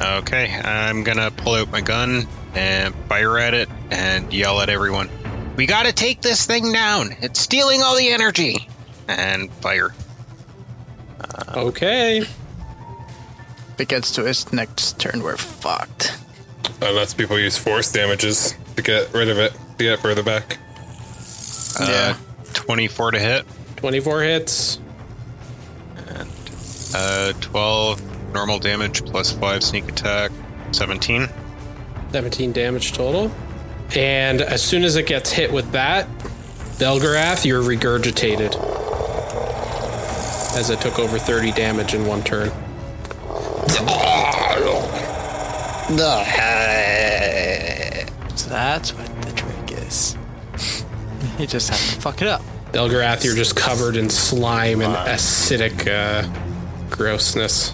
Okay. I'm going to pull out my gun and fire at it and yell at everyone. We got to take this thing down. It's stealing all the energy. And fire. Okay. If it gets to its next turn, we're fucked. Unless people use force damages to get rid of it, to get further back. yeah. 24 to hit. 24 hits. And uh, 12 normal damage plus 5 sneak attack. 17. 17 damage total. And as soon as it gets hit with that, Belgarath, you're regurgitated. As it took over 30 damage in one turn. So that's what the trick is. you just have to fuck it up. Elgarath, you're just covered in slime and acidic uh, grossness.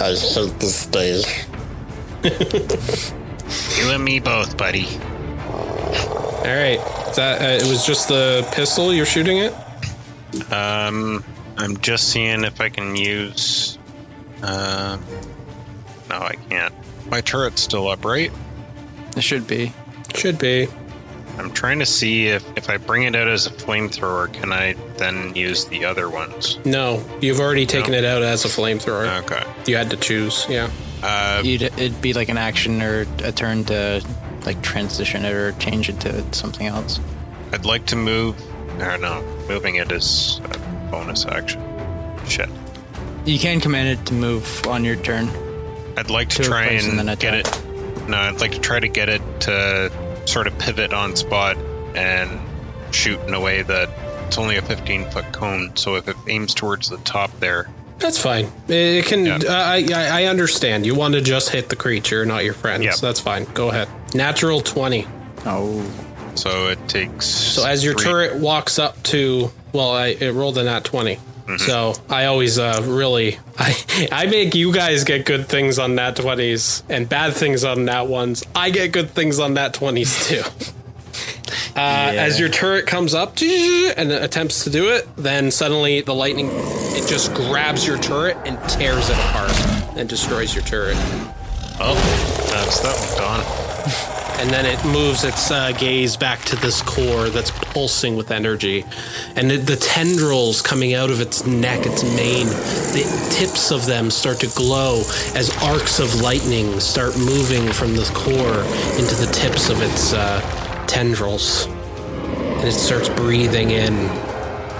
I hate this day. You and me both, buddy. All right. That uh, it was just the pistol you're shooting it? Um, I'm just seeing if I can use. Um, no, I can't. My turret's still up, right? It should be. Should be. I'm trying to see if if I bring it out as a flamethrower, can I then use the other ones? No, you've already taken No. it out as a flamethrower. Okay. You had to choose. Yeah. Uh, You'd, it'd be like an action or a turn to like transition it or change it to something else. I'd like to move. Or no, moving it is a bonus action. Shit. You can command it to move on your turn. I'd like to To try and and get it. No, I'd like to try to get it to sort of pivot on spot and shoot in a way that it's only a 15 foot cone. So if it aims towards the top there, That's fine. It can. Yeah. Uh, I I I understand. You want to just hit the creature, not your friends. Yeah. That's fine. Go ahead. Natural twenty. Oh, so it takes. So as your three- turret walks up to, well, I it rolled a nat 20 Mm-hmm. So I always uh, really I I make you guys get good things on nat twenties and bad things on nat ones. I get good things on nat twenties too. Uh, As your turret comes up and attempts to do it, then suddenly the lightning it just grabs your turret and tears it apart and destroys your turret. Oh, that's that one gone. And then it moves its uh, gaze back to this core that's pulsing with energy and the, the tendrils coming out of its neck its mane the tips of them start to glow as arcs of lightning start moving from the core into the tips of its uh, tendrils and it starts breathing in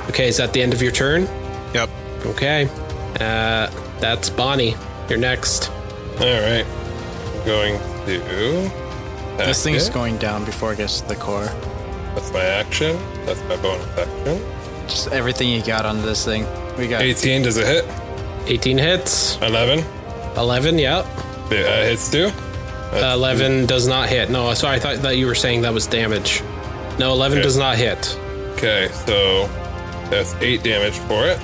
okay is that the end of your turn Yep. okay uh, that's bonnie you're next All right. Going to. This attack thing's it. going down before it gets to the core. That's my action. That's my bonus action. Just everything you got on this thing. We got 18, does it hit? 18 hits 11? 11 yep Yeah, uh, hits too? Uh, 11 does not hit. No, sorry, I thought that you were saying that was damage. No, 11 Okay. does not hit. Okay, so that's 8 damage for it.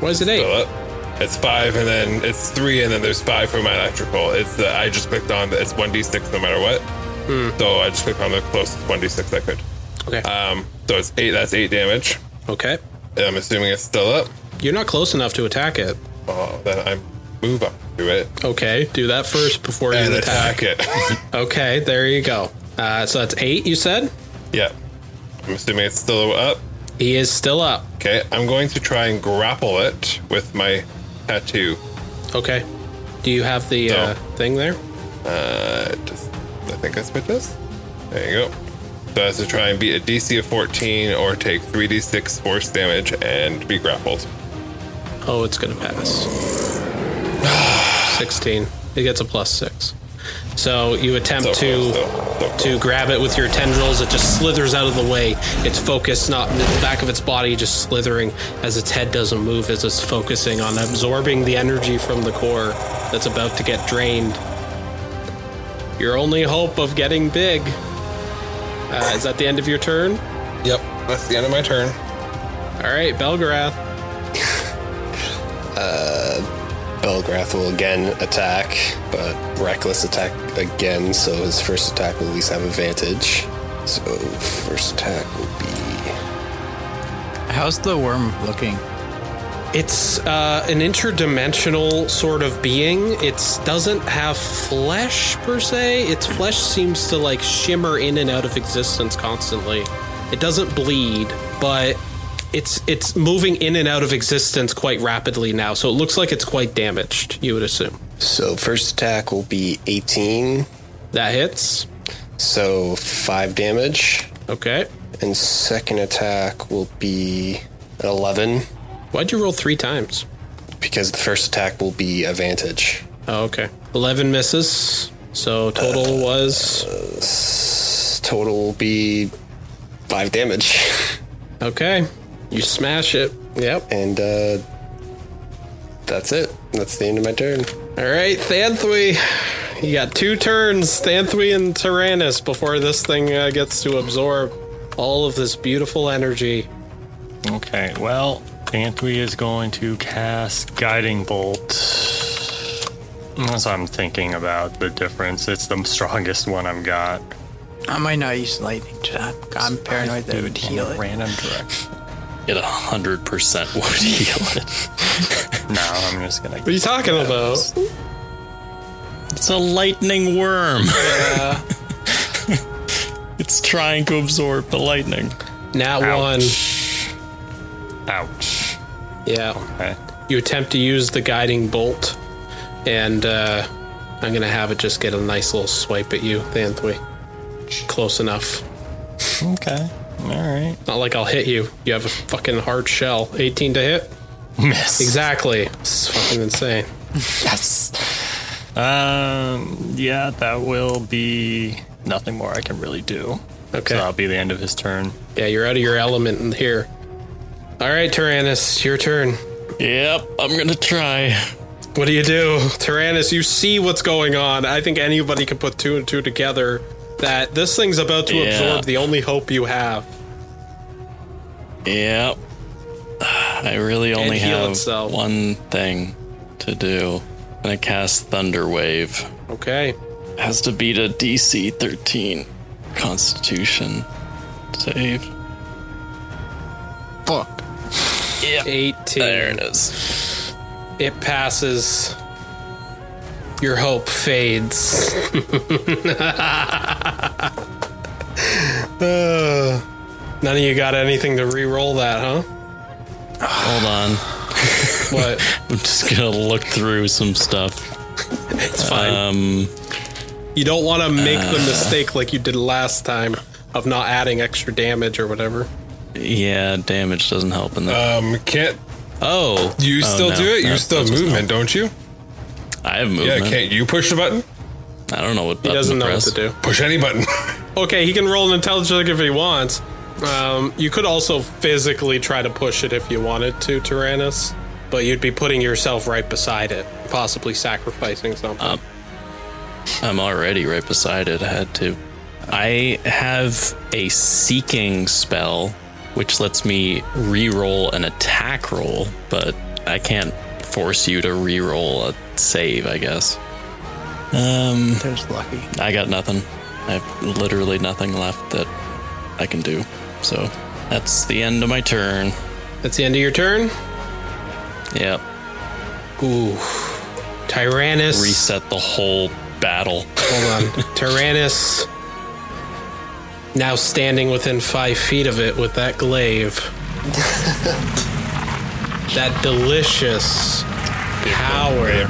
Why is it 8? So that, It's five, and then it's three, and then there's five for my electrical. It's the I just clicked on the, it's one d six no matter what. So I just clicked on the closest one d six I could. Okay. Um, so it's eight. That's eight damage. okay. And I'm assuming it's still up. You're not close enough to attack it. Oh, then I move up to it Okay, do that first before and you attack. attack it. Okay, there you go. Uh, so that's eight, you said? yeah, I'm assuming it's still up. He is still up. Okay, I'm going to try and grapple it with my tattoo. Okay. Do you have the No. uh, thing there? Uh, just, I think that's what it does. There you go. So to try and beat a DC of 14 or take 3d6 force damage and be grappled. Oh, it's going to pass. 16. It gets a plus six. So you attempt So to close, so- so to grab it with your tendrils. It just slithers out of the way. Its focus, not the back of its body, just slithering as its head doesn't move as it's focusing on absorbing the energy from the core that's about to get drained. Your only hope of getting big. Uh, is that the end of your turn? Yep, that's the end of my turn. All right, Belgarath. Belgrath will again attack, but reckless attack again, so his first attack will at least have advantage. So first attack will be How's the worm looking? It's uh, an interdimensional sort of being. It doesn't have flesh per se. Its flesh seems to like shimmer in and out of existence constantly. It doesn't bleed, but it's it's moving in and out of existence quite rapidly now. So it looks like it's quite damaged. You would assume so first attack will be 18, that hits. so five damage, Okay. and second attack will be 11 Why'd you roll three times? because the first attack will be advantage. Oh, okay. Eleven misses. So total was Total will be five damage, okay. You smash it. Yep. and uh, that's it. That's the end of my turn. All right, Thanthui. You got two turns, Thanthui and Tyrannus, before this thing uh, gets to absorb all of this beautiful energy. Okay, well, Anthony is going to cast Guiding Bolt. As I'm thinking about the difference, it's the strongest one I've got. I might not use lightning to that. I'm paranoid that it would heal a it. Random direction. It 100% would heal it. No, I'm just gonna. What are you talking about? It's a lightning worm. Yeah. it's trying to absorb the lightning. Nat one. Ouch. Yeah. Okay. You attempt to use the guiding bolt, and uh, I'm gonna have it just get a nice little swipe at you, Thanthui. Close enough. Okay. All right. Not like I'll hit you. You have a fucking hard shell. 18 to hit. Miss. Exactly. It's fucking insane. Yes. Um. Yeah, that will be nothing more I can really do. Okay. So that'll be the end of his turn. Yeah, you're out of your element in here. All right, Tyrannus, your turn. Yep, I'm gonna try. What do you do? Tyrannus, you see what's going on. I think anybody can put two and two together that this thing's about to Yeah. absorb the only hope you have. Yep. I really only have itself. one thing to do. I'm gonna cast Thunder Wave. Okay. Has to beat a DC 13 Constitution save. Fuck. 18. There it is. It passes. Your hope fades. Uh, none of you got anything to re-roll that, huh? Hold on. What? I'm just gonna look through some stuff. It's fine. Um, you don't want to make the mistake like you did last time of not adding extra damage or whatever. Yeah, damage doesn't help in that. Um, can't oh, you oh, still no, do it? You that- still that have doesn't movement, don't you? I have movement. Yeah, movement. can't you push the button? I don't know what He doesn't to know press. what to do. Push any button. Okay, he can roll an intelligence if he wants. Um, you could also physically try to push it if you wanted to, Tyrannus, but you'd be putting yourself right beside it, possibly sacrificing something. Um, I'm already right beside it. I had to. I have a seeking spell, which lets me re-roll an attack roll, but I can't force you to re-roll a save, I guess. Um, There's lucky. I got nothing. I have literally nothing left that I can do. So that's the end of my turn. That's the end of your turn. Yep. Ooh. Tyrannus. Reset the whole battle. Hold on. Tyrannus. Now standing within five feet of it with that glaive. that delicious power.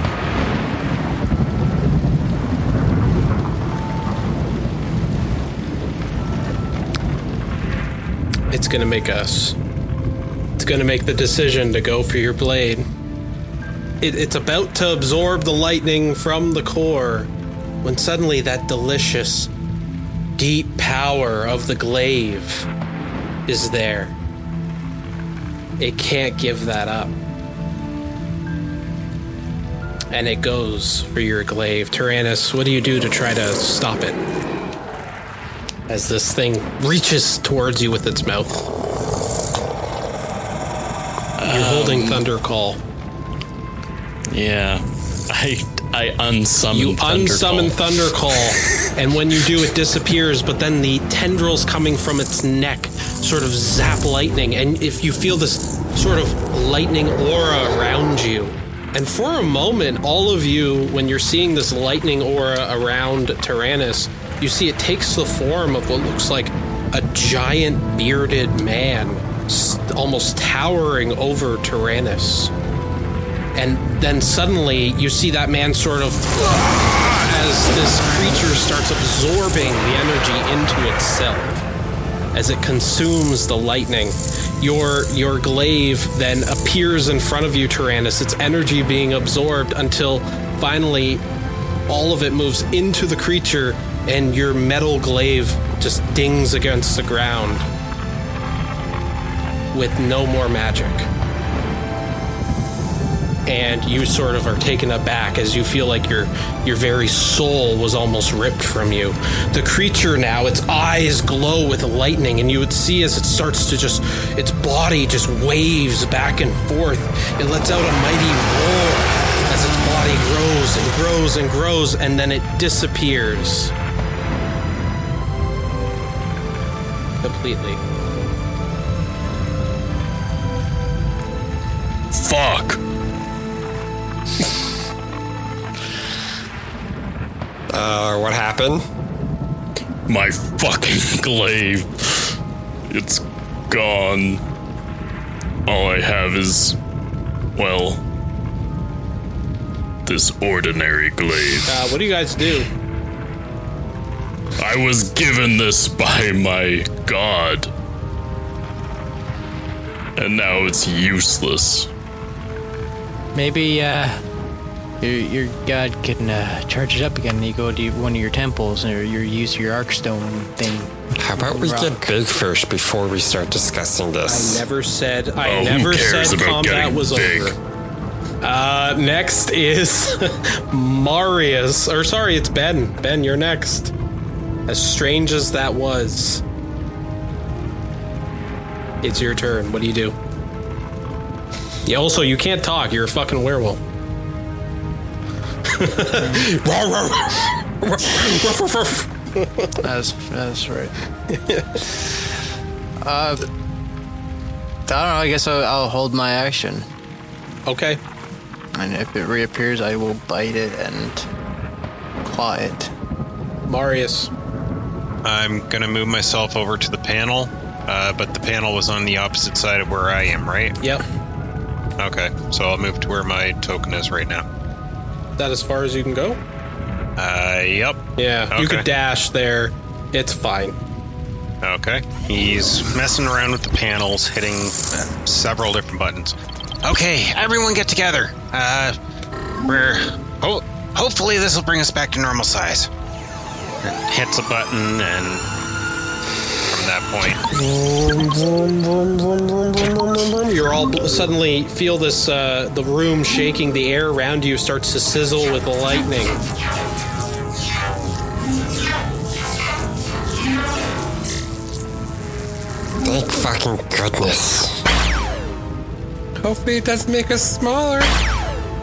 It's gonna make us. It's gonna make the decision to go for your blade. It, it's about to absorb the lightning from the core when suddenly that delicious, deep power of the glaive is there. It can't give that up. And it goes for your glaive. Tyrannus, what do you do to try to stop it? As this thing reaches towards you with its mouth. You're holding um, Thunder Call. Yeah. I I unsummon You Thunder unsummon Call. Thunder Call, and when you do, it disappears. But then the tendrils coming from its neck sort of zap lightning, and if you feel this sort of lightning aura around you, and for a moment, all of you, when you're seeing this lightning aura around Tyrannus, you see it takes the form of what looks like a giant bearded man, almost towering over Tyrannus. And then suddenly you see that man sort of as this creature starts absorbing the energy into itself as it consumes the lightning. Your your glaive then appears in front of you, Tyrannus, its energy being absorbed until finally all of it moves into the creature and your metal glaive just dings against the ground with no more magic and you sort of are taken aback as you feel like your your very soul was almost ripped from you. The creature now, its eyes glow with lightning, and you would see as it starts to just its body just waves back and forth. It lets out a mighty roar as its body grows and grows and grows, and then it disappears completely. Fuck. Uh, what happened? My fucking glaive. It's gone. All I have is, well, this ordinary glaive. Uh, what do you guys do? I was given this by my god. And now it's useless. Maybe uh, your, your god can uh, charge it up again. And you go to one of your temples, or you use your arc stone thing. How about we Rock. get big first before we start discussing this? I this? never said I Oh, who never cares said about combat getting was big? over. Uh, next is Marius, or sorry, it's Ben. Ben, you're next. As strange as that was, it's your turn. What do you do? Yeah. Also, you can't talk. You're a fucking werewolf. That's that's right. uh, I don't know. I guess I'll, I'll hold my action, Okay. and if it reappears, I will bite it and claw it. Marius. I'm gonna move myself over to the panel, uh, but the panel was on the opposite side of where I am, right? Yep. Okay, so I'll move to where my token is right now. That as far as you can go. Uh, yep. Yeah. You could dash there. It's fine. Okay. He's messing around with the panels, hitting uh, several different buttons. Okay, everyone get together. Uh, we're ho- hopefully this will bring us back to normal size. It hits a button, and that point, You're all suddenly feel this uh, the room shaking. The air around you starts to sizzle with the lightning. Thank fucking goodness. Hopefully, it doesn't make us smaller.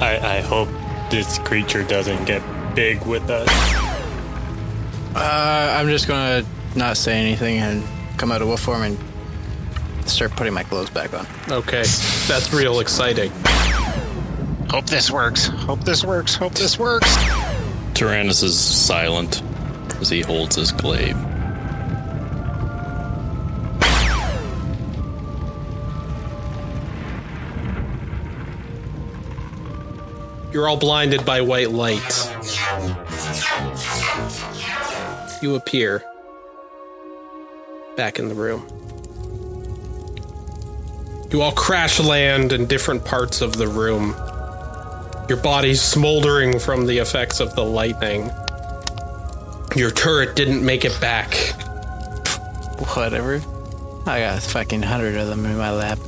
I, I hope this creature doesn't get big with us. Uh, I'm just gonna not say anything and come out of wolf form and start putting my clothes back on. Okay, that's real exciting. Hope this works. Hope this works. Hope this works. Tyrannus is silent as he holds his glaive. You're all blinded by white light. You appear back in the room. You all crash land in different parts of the room. Your bodies smoldering from the effects of the lightning. Your turret didn't make it back. Whatever. I got a fucking hundred of them in my lap.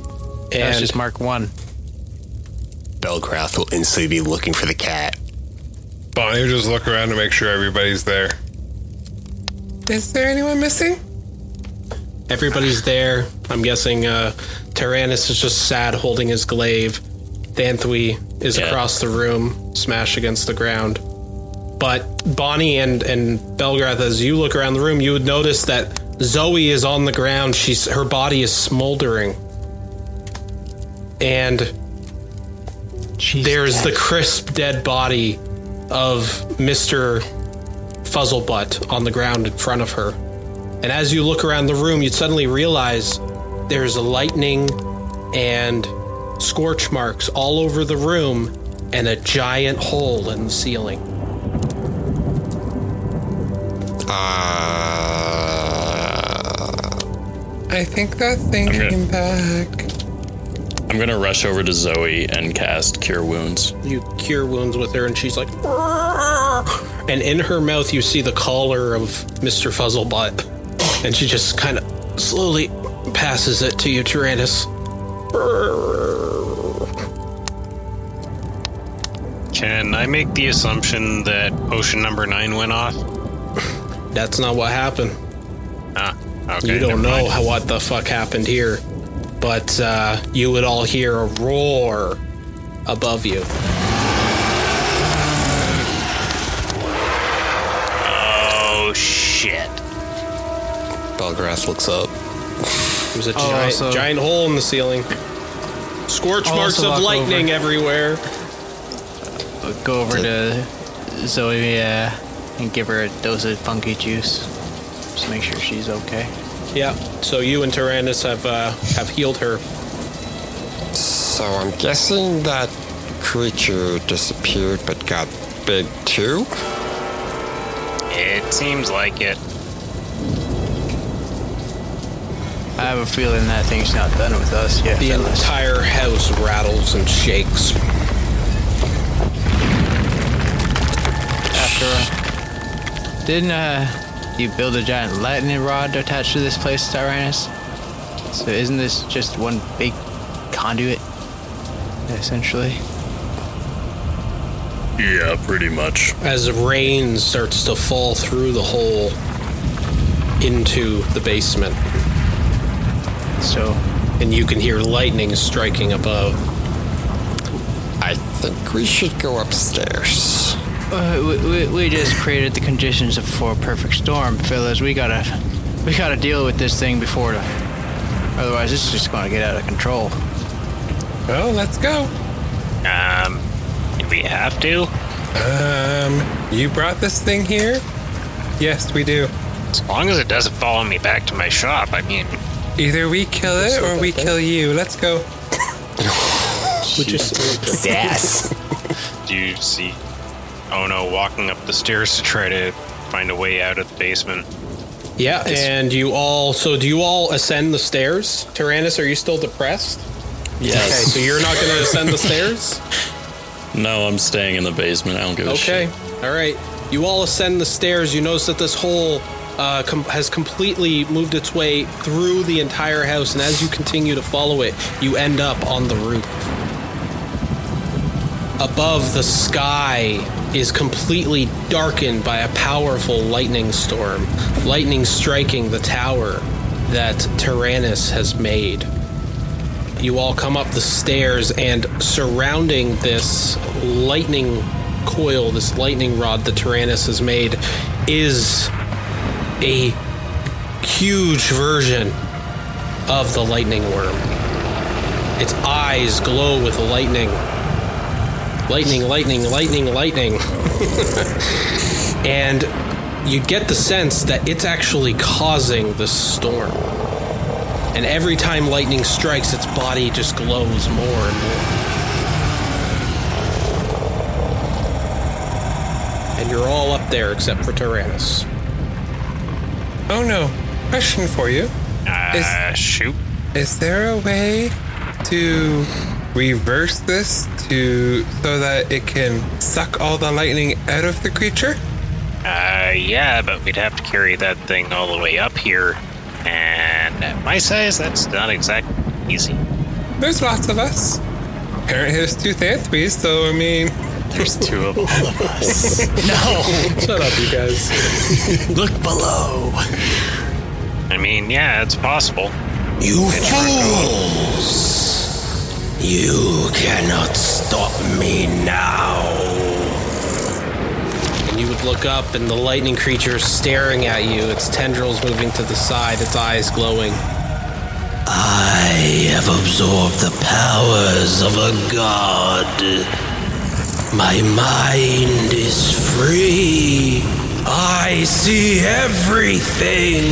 That's And just mark one. Belgrath will instantly be looking for the cat. Bonnie will just look around to make sure everybody's there. Is there anyone missing? Everybody's there. I'm guessing uh, Tyrannus is just sad holding his glaive. Thanthui is Yeah. across the room, smashed against the ground. But Bonnie and, and Belgrath, as you look around the room, you would notice that Zoe is on the ground. She's her body is smoldering. And there's the crisp dead body of Mr. Fuzzlebutt on the ground in front of her. And as you look around the room, you suddenly realize there's lightning and scorch marks all over the room and a giant hole in the ceiling. Uh, I think that thing I'm gonna- came back. I'm gonna rush over to Zoe and cast Cure Wounds. You cure wounds with her, and she's like, "Arr!" and in her mouth, you see the collar of Mr. Fuzzlebutt. And she just kind of slowly passes it to you, Tyrannus. Can I make the assumption that potion number nine went off? That's not what happened. Ah, okay. you don't know how, what the fuck happened here, but uh, you would all hear a roar above you. Belgrath looks up. There's a Oh, giant, also- giant hole in the ceiling. Scorch I'll marks also of walk lightning over. everywhere. Go over to Zoe uh, and give her a dose of funky juice. Just make sure she's okay. Yeah. So you and Tyrannus have uh, have healed her. So I'm guessing that creature disappeared but got big too? It seems like it. I have a feeling that thing's not done with us yet. The fellas. entire house rattles and shakes. After uh, didn't uh, you build a giant lightning rod attached to this place, Tyrannus? So isn't this just one big conduit, essentially? Yeah, pretty much. As rain starts to fall through the hole into the basement, So and you can hear lightning striking above. I think we should go upstairs. uh, we, we, we just created the conditions for a perfect storm, fellas. We gotta we gotta deal with this thing before the. Otherwise, it's just gonna get out of control. Well, let's go. Um, do we have to? Um, you brought this thing here? Yes, we do. As long as it doesn't follow me back to my shop. I mean, Either we kill it or we kill you. Let's go. Would you say? Yes. do you see? Oh no, walking up the stairs to try to find a way out of the basement. Yeah, and you all. So, do you all ascend the stairs? Tyrannus, are you still depressed? Yes. Okay, so you're not going to ascend the stairs? No, I'm staying in the basement. I don't give a Okay, shit. all right. You all ascend the stairs. You notice that this hole uh, com- has completely moved its way through the entire house, and as you continue to follow it, you end up on the roof. Above, the sky is completely darkened by a powerful lightning storm, lightning striking the tower that Tyrannus has made. you all come up the stairs, and surrounding this lightning coil, this lightning rod that Tyrannus has made, is a huge version of the lightning worm. Its eyes glow with lightning. Lightning, lightning, lightning, lightning. and you get the sense that it's actually causing the storm. And every time lightning strikes, its body just glows more and more. And you're all up there except for Tyrannus. Oh no. Question for you. Uh, shoot. Is there a way to reverse this to so that it can suck all the lightning out of the creature? Uh, yeah, but we'd have to carry that thing all the way up here. And at my size, that's not exactly easy. There's lots of us. Parent has two Thanthuis, so I mean, There's two of all of us. No, Shut up, you guys. look below. I mean, yeah, it's possible. You fools! You cannot stop me now. And you would look up, and the lightning creature is staring at you, its tendrils moving to the side, its eyes glowing. I have absorbed the powers of a god. My mind is free. I see everything.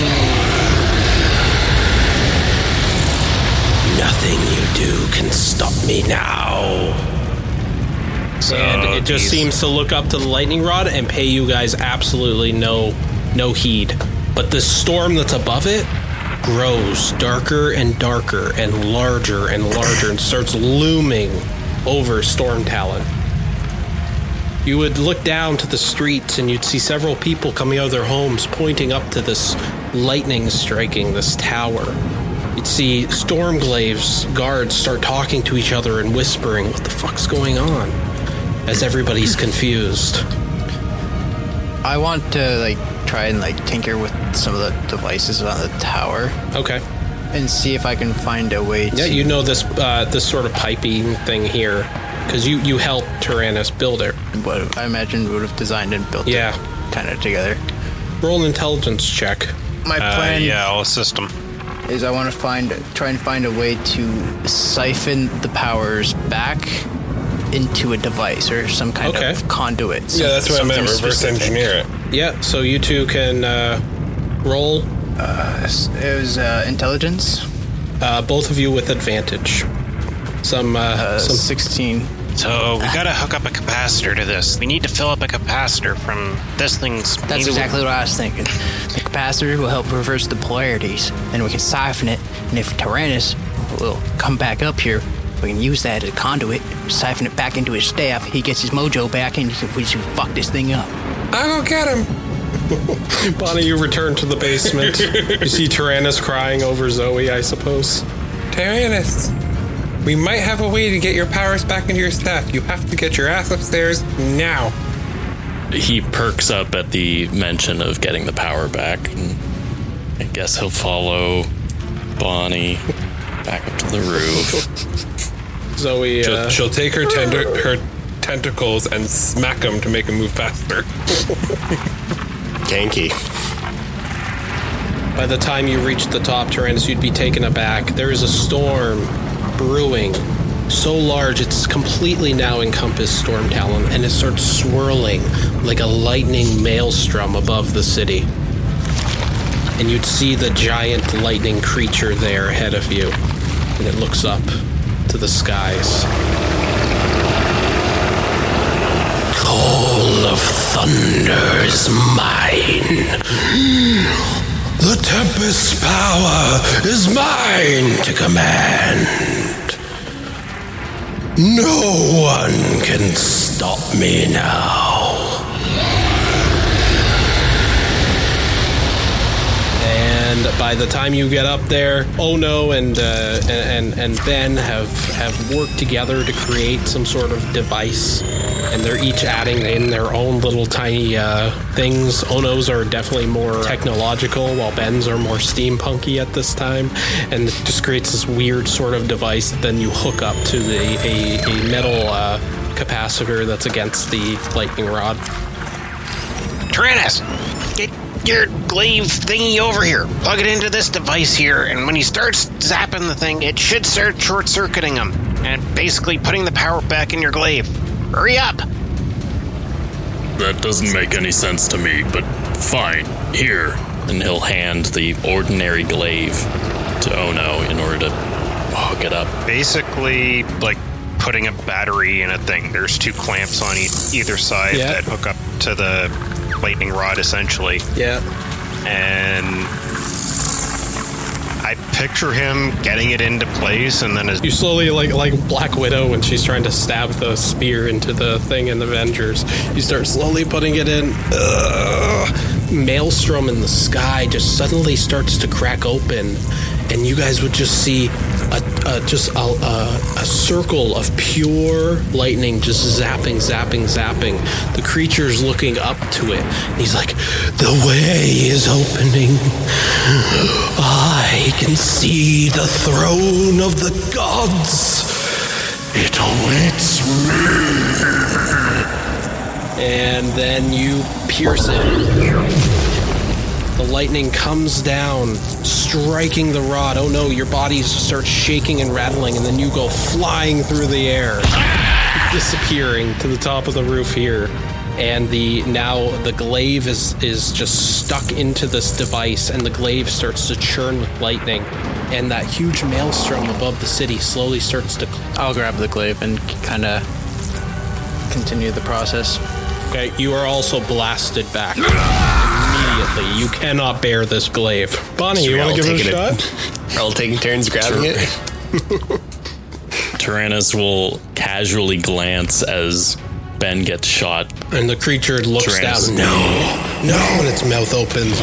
Nothing you do can stop me now. So and oh, it just seems to look up to the lightning rod and pay you guys absolutely no no heed. But the storm that's above it grows darker and darker and larger and larger and starts looming over Storm Talon. You would look down to the streets and you'd see several people coming out of their homes pointing up to this lightning striking this tower. You'd see Stormglave's guards start talking to each other and whispering, What the fuck's going on? As everybody's confused. I want to like try and like tinker with some of the devices on the tower Okay. and see if I can find a way to. Yeah, you know this uh, this sort of piping thing here because you you helped Tyrannus build it. what I imagine would have designed and built Yeah. it kind of together. Roll an intelligence check. My Uh, plan yeah, I'll assist him. is I want to find try and find a way to siphon the powers back into a device or some kind Okay. of conduit. yeah, that's what I meant. something Reverse specific. engineer it. Yeah, so you two can uh, roll. It was uh, intelligence. Uh, both of you with advantage. Some uh, Uh, some Sixteen. So we ah. gotta hook up a capacitor to this. We need to fill up a capacitor from this thing's. That's exactly what I was thinking. The capacitor will help reverse the polarities, and we can siphon it. And if Tyrannus will come back up here, we can use that as a conduit, siphon it back into his staff. He gets his mojo back, and we should fuck this thing up. I'll go get him. Bonnie, you return to the basement. you see Tyrannus crying over Zoe, I suppose. Tyrannus, we might have a way to get your powers back into your staff. You have to get your ass upstairs now. He perks up at the mention of getting the power back. I guess he'll follow Bonnie back up to the roof. Zoe, She'll, uh, she'll take her tender, her tentacles and smack them to make him move faster. Ganky. by the time you reach the top, Tyrannus, you'd be taken aback. There is a storm brewing, so large it's completely now encompassed Storm Talon, and it starts swirling like a lightning maelstrom above the city. And you'd see the giant lightning creature there ahead of you, and it looks up to the skies. Call of thunder is mine. The Tempest's power is mine to command. No one can stop me now. And by the time you get up there, Ono and uh, and and Ben have have worked together to create some sort of device and they're each adding in their own little tiny uh, things. Ono's are definitely more technological, while Ben's are more steampunky at this time, and it just creates this weird sort of device that then you hook up to the a, a metal uh, capacitor that's against the lightning rod. Tyrannus, get your glaive thingy over here. Plug it into this device here, and when he starts zapping the thing, it should start short circuiting him and basically putting the power back in your glaive. Hurry up! That doesn't make any sense to me, but fine. Here. And he'll hand the ordinary glaive to Ono in order to hook it up. Basically, like putting a battery in a thing. There's two clamps on e- either side Yeah. that hook up to the lightning rod, essentially. Yeah. And I picture him getting it into place, and then as You slowly, like like Black Widow when she's trying to stab the spear into the thing in the Avengers, you start slowly putting it in. Ugh. Maelstrom in the sky just suddenly starts to crack open, and you guys would just see a, a just a, a, a circle of pure lightning just zapping, zapping, zapping. The creature's looking up to it. He's like, "The way is opening. I can see the throne of the gods. It awaits me." And then you pierce it. The lightning comes down, striking the rod. Oh no, your body starts shaking and rattling, and then you go flying through the air, disappearing to the top of the roof here. And the now the glaive is is just stuck into this device, and the glaive starts to churn with lightning, and that huge maelstrom above the city slowly starts to. I'll grab the glaive and kind of continue the process. Okay, you are also blasted back immediately. You cannot bear this glaive. Bonnie, you want to give it a taking shot? We're all taking turns grabbing it. Tyrannus will casually glance as Ben gets shot. And the creature looks Tyrannus. down. No, no, and its mouth opens.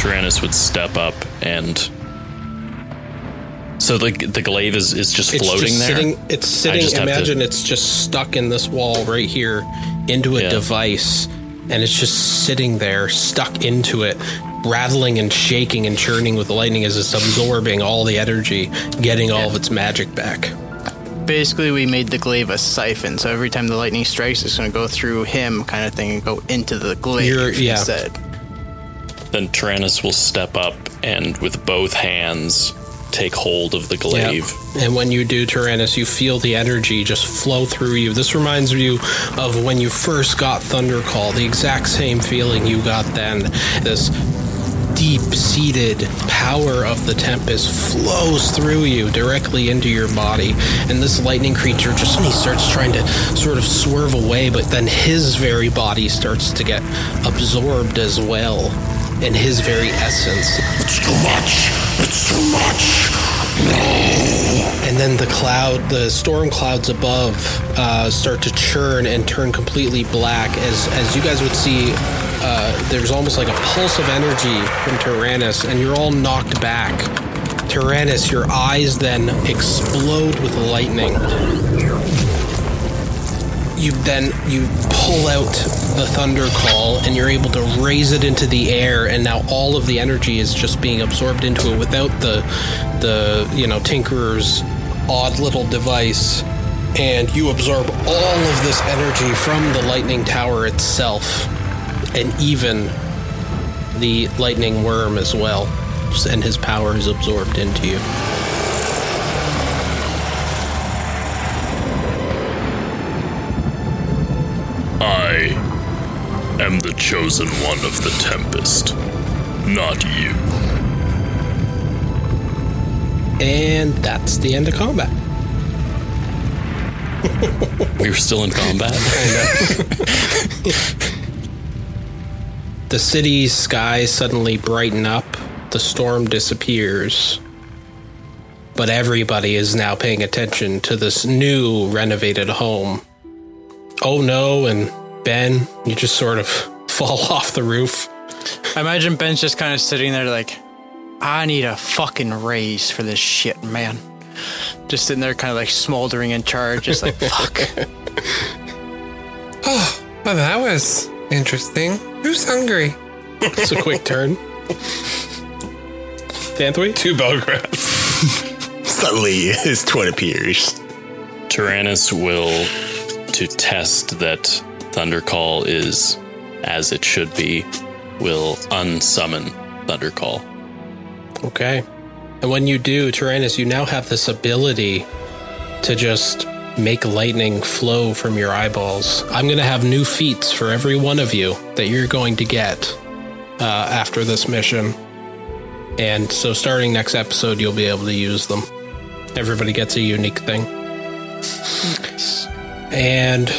Tyrannus would step up and. So the the glaive is, is just It's floating just there. sitting. It's sitting. just have to- Imagine it's just stuck in this wall right here, into a Yeah. device, and it's just sitting there, stuck into it, rattling and shaking and churning with the lightning as it's absorbing all the energy, getting all of its magic back. Basically, we made the glaive a siphon, so every time the lightning strikes, it's going to go through him, kind of thing, and go into the glaive You're- yeah. instead. Then Tyrannus will step up and with both hands take hold of the glaive. Yep. And when you do, Tyrannus, you feel the energy just flow through you. This reminds you of when you first got Thundercall, the exact same feeling you got then. This deep seated power of the Tempest flows through you directly into your body. And this lightning creature just he starts trying to sort of swerve away, but then his very body starts to get absorbed as well in his very essence. It's too much. It's too much. And then the cloud, the storm clouds above, uh, start to churn and turn completely black. As as you guys would see, uh, there's almost like a pulse of energy from Tyrannus, and you're all knocked back. Tyrannus, your eyes then explode with lightning. You then you pull out the Thundercall and you're able to raise it into the air and now all of the energy is just being absorbed into it without the the you know tinkerer's odd little device. And you absorb all of this energy from the lightning tower itself and even the lightning worm as well. And his power is absorbed into you I am the chosen one of the Tempest, not you. and that's the end of combat We were still in combat. The city's skies suddenly brighten up, the storm disappears. But everybody is now paying attention to this new renovated home. Oh no, and Ben, you just sort of fall off the roof. I imagine Ben's just kind of sitting there like, I need a fucking raise for this shit, man. just sitting there, kind of like smoldering in charge, just like fuck. Oh, well, that was interesting. Who's hungry? It's a quick turn. Thanthui? Two Belgrads. Suddenly, his twin appears. Tyrannus will, to test that Thundercall is as it should be, will unsummon Thundercall. Okay. And when you do, Tyrannus, you now have this ability to just make lightning flow from your eyeballs. I'm going to have new feats for every one of you that you're going to get uh, after this mission. And so, starting next episode, you'll be able to use them. Everybody gets a unique thing. And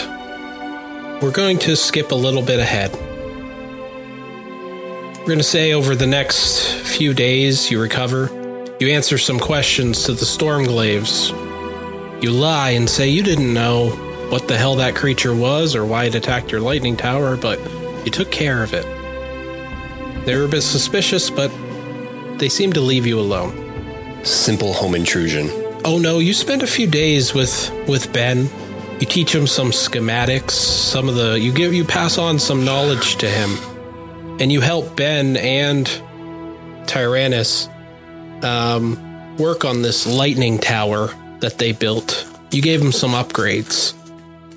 we're going to skip a little bit ahead. We're going to say over the next few days, you recover. You answer some questions to the Stormglaves. You lie and say you didn't know what the hell that creature was or why it attacked your lightning tower, but you took care of it. They were a bit suspicious, but they seemed to leave you alone. Simple home intrusion. Oh no, you spend a few days with with Ben. You teach him some schematics, some of the you give you pass on some knowledge to him. And you help Ben and Tyrannus um, work on this lightning tower that they built. You gave him some upgrades.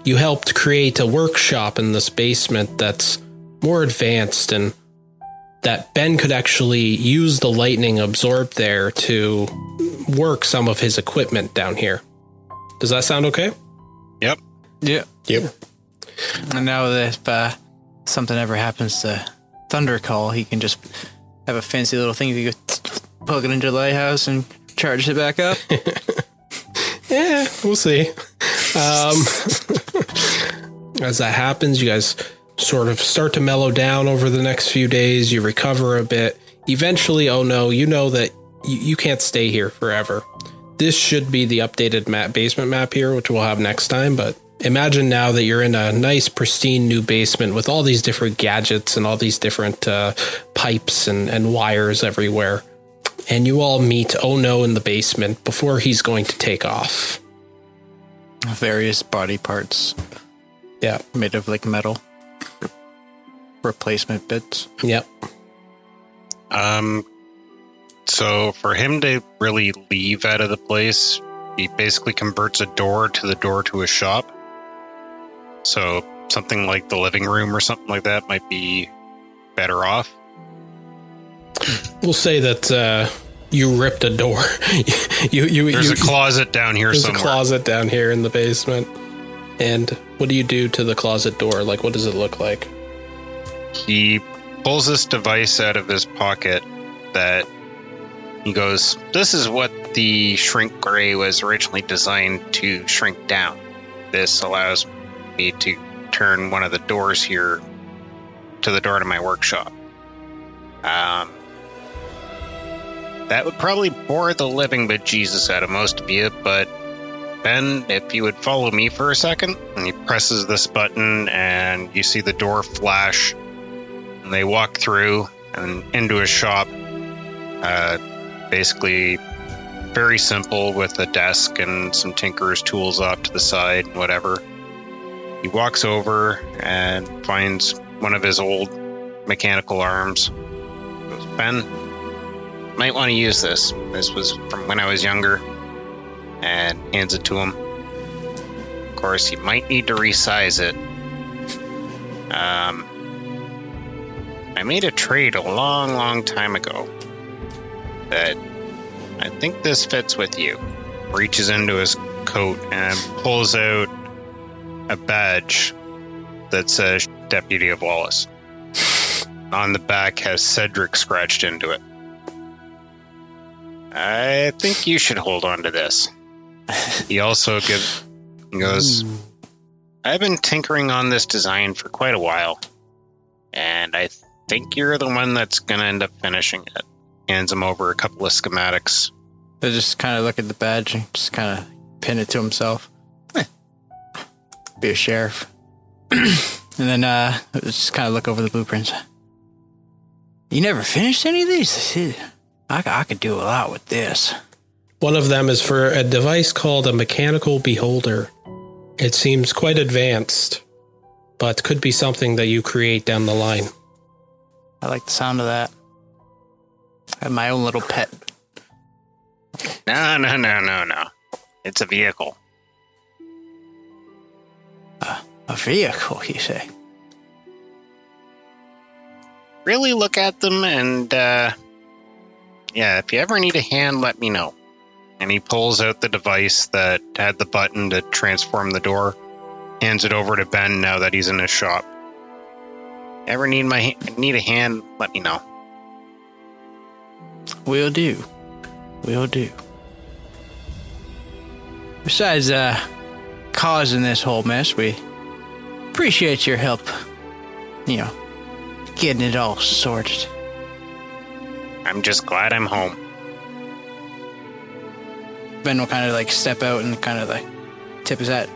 You helped create a workshop in this basement that's more advanced and that Ben could actually use the lightning absorbed there to work some of his equipment down here. Does that sound okay? Yep. yeah. Yep. And now that if uh, something ever happens to Thundercall, he can just have a fancy little thing you could plug it into the lighthouse and charge it back up. Yeah, we'll see. Um, as that happens, you guys sort of start to mellow down over the next few days. You recover a bit. Eventually, oh no, you know that you, you can't stay here forever. This should be the updated map basement map here, which we'll have next time. But imagine now that you're in a nice, pristine new basement with all these different gadgets and all these different uh, pipes and, and wires everywhere. And you all meet Oh No in the basement before he's going to take off. Various body parts Yeah. made of like metal. Replacement bits. Yep. Um, so for him to really leave out of the place, he basically converts a door to the door to a shop. So something like the living room or something like that might be better off. We'll say that uh, you ripped a door. you you There's you, a closet down here There's somewhere. a closet down here in the basement. And what do you do to the closet door? Like, what does it look like? he pulls this device out of his pocket that he goes, This is what the shrink ray was originally designed to shrink down. This allows me to turn one of the doors here to the door to my workshop. Um, that would probably bore the living bejesus out of most of you, but Ben, if you would follow me for a second, and he presses this button, and you see the door flash and they walk through and into a shop. Uh, basically, very simple with a desk and some tinkerer's tools off to the side, and whatever. He walks over and finds one of his old mechanical arms. Goes, Ben, might want to use this. This was from when I was younger, and hands it to him. Of course, you might need to resize it. Um, I made a trade a long, long time ago that I think this fits with you. Reaches into his coat and pulls out a badge that says Deputy of Wallace. On the back has Cedric scratched into it. I think you should hold on to this. He also gives goes I've been tinkering on this design for quite a while. And I think you're the one that's gonna end up finishing it. Hands him over a couple of schematics. I just kind of look at the badge and just kind of pin it to himself. Be a sheriff. and then uh, just kind of look over the blueprints. You never finished any of these? I, I could do a lot with this. One of them is for a device called a mechanical beholder. It seems quite advanced, but could be something that you create down the line. I like the sound of that. I have my own little pet. No, no, no, no, no. It's a vehicle. A vehicle, you say? Really look at them and, uh, yeah, if you ever need a hand, let me know. And he pulls out the device that had the button to transform the door, hands it over to Ben now that he's in his shop. Ever need my need a hand? Let me know. Will do. Will do. Besides, uh, causing this whole mess, we appreciate your help. You know, getting it all sorted. I'm just glad I'm home. Ben will kind of like step out and kind of like tip his hat.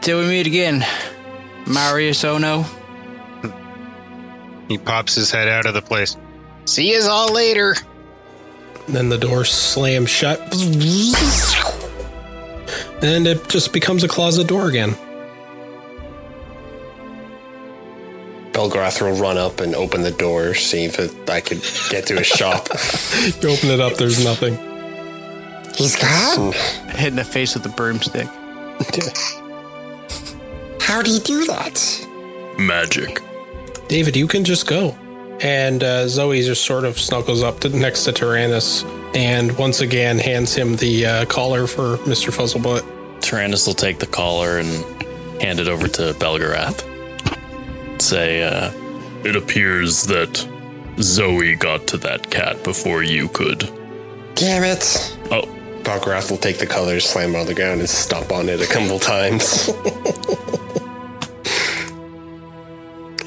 Till we meet again, Marius Ono. He pops his head out of the place. See yous all later. Then the door slams shut. And it just becomes a closet door again. Belgrath will run up and open the door, see if it, I could get to his shop. You open it up, there's nothing. He's gone. Hit in the face with a broomstick. How do you do that? Magic. David, you can just go. And uh, Zoe just sort of snuggles up to, next to Tyrannus and once again hands him the uh, collar for Mr. Fuzzlebutt. Tyrannus will take the collar and hand it over to Belgarath. Say, uh, it appears that Zoe got to that cat before you could. Damn it. Oh, Belgrath will take the collar, slam it on the ground, and stomp on it a couple times.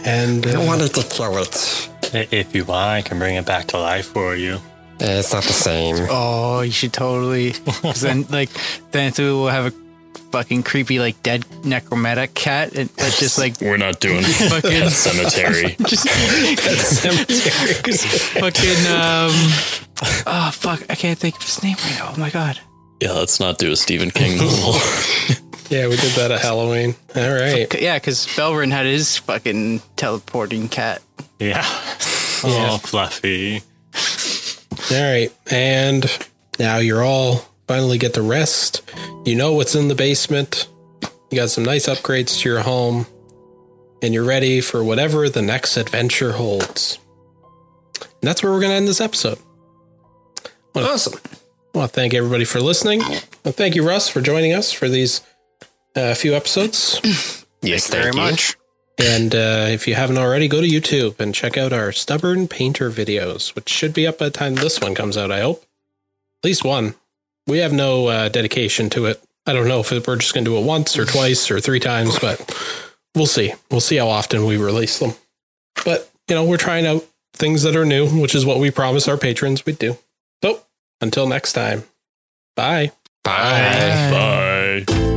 And I uh, wanted to kill it. If you want, I can bring it back to life for you. Eh, It's not the same. Oh, you should totally. 'cause then, like, then we'll have a fucking creepy, like, dead necromantic cat and that's just like we're not doing fucking Pet Sematary. just fucking um. Oh fuck! I can't think of his name right now. Oh my god. yeah, let's not do a Stephen King novel. yeah, we did that at Halloween. All right. C- Yeah, because Belrin had his fucking teleporting cat. Yeah. Oh, Fluffy. All right. And now you're all finally get to rest. You know what's in the basement. You got some nice upgrades to your home. And you're ready for whatever the next adventure holds. And that's where we're going to end this episode. awesome. I want to thank everybody for listening. And thank you, Russ, for joining us for these uh, few episodes. Yes, Very thank you. much. And uh, if you haven't already, go to YouTube and check out our Stubborn Painter videos, which should be up by the time this one comes out, I hope. At least one. We have no uh, dedication to it. I don't know if we're just going to do it once or twice or three times, but we'll see. We'll see how often we release them. But, you know, we're trying out things that are new, which is what we promise our patrons we'd do. So until next time, bye. Bye. Bye.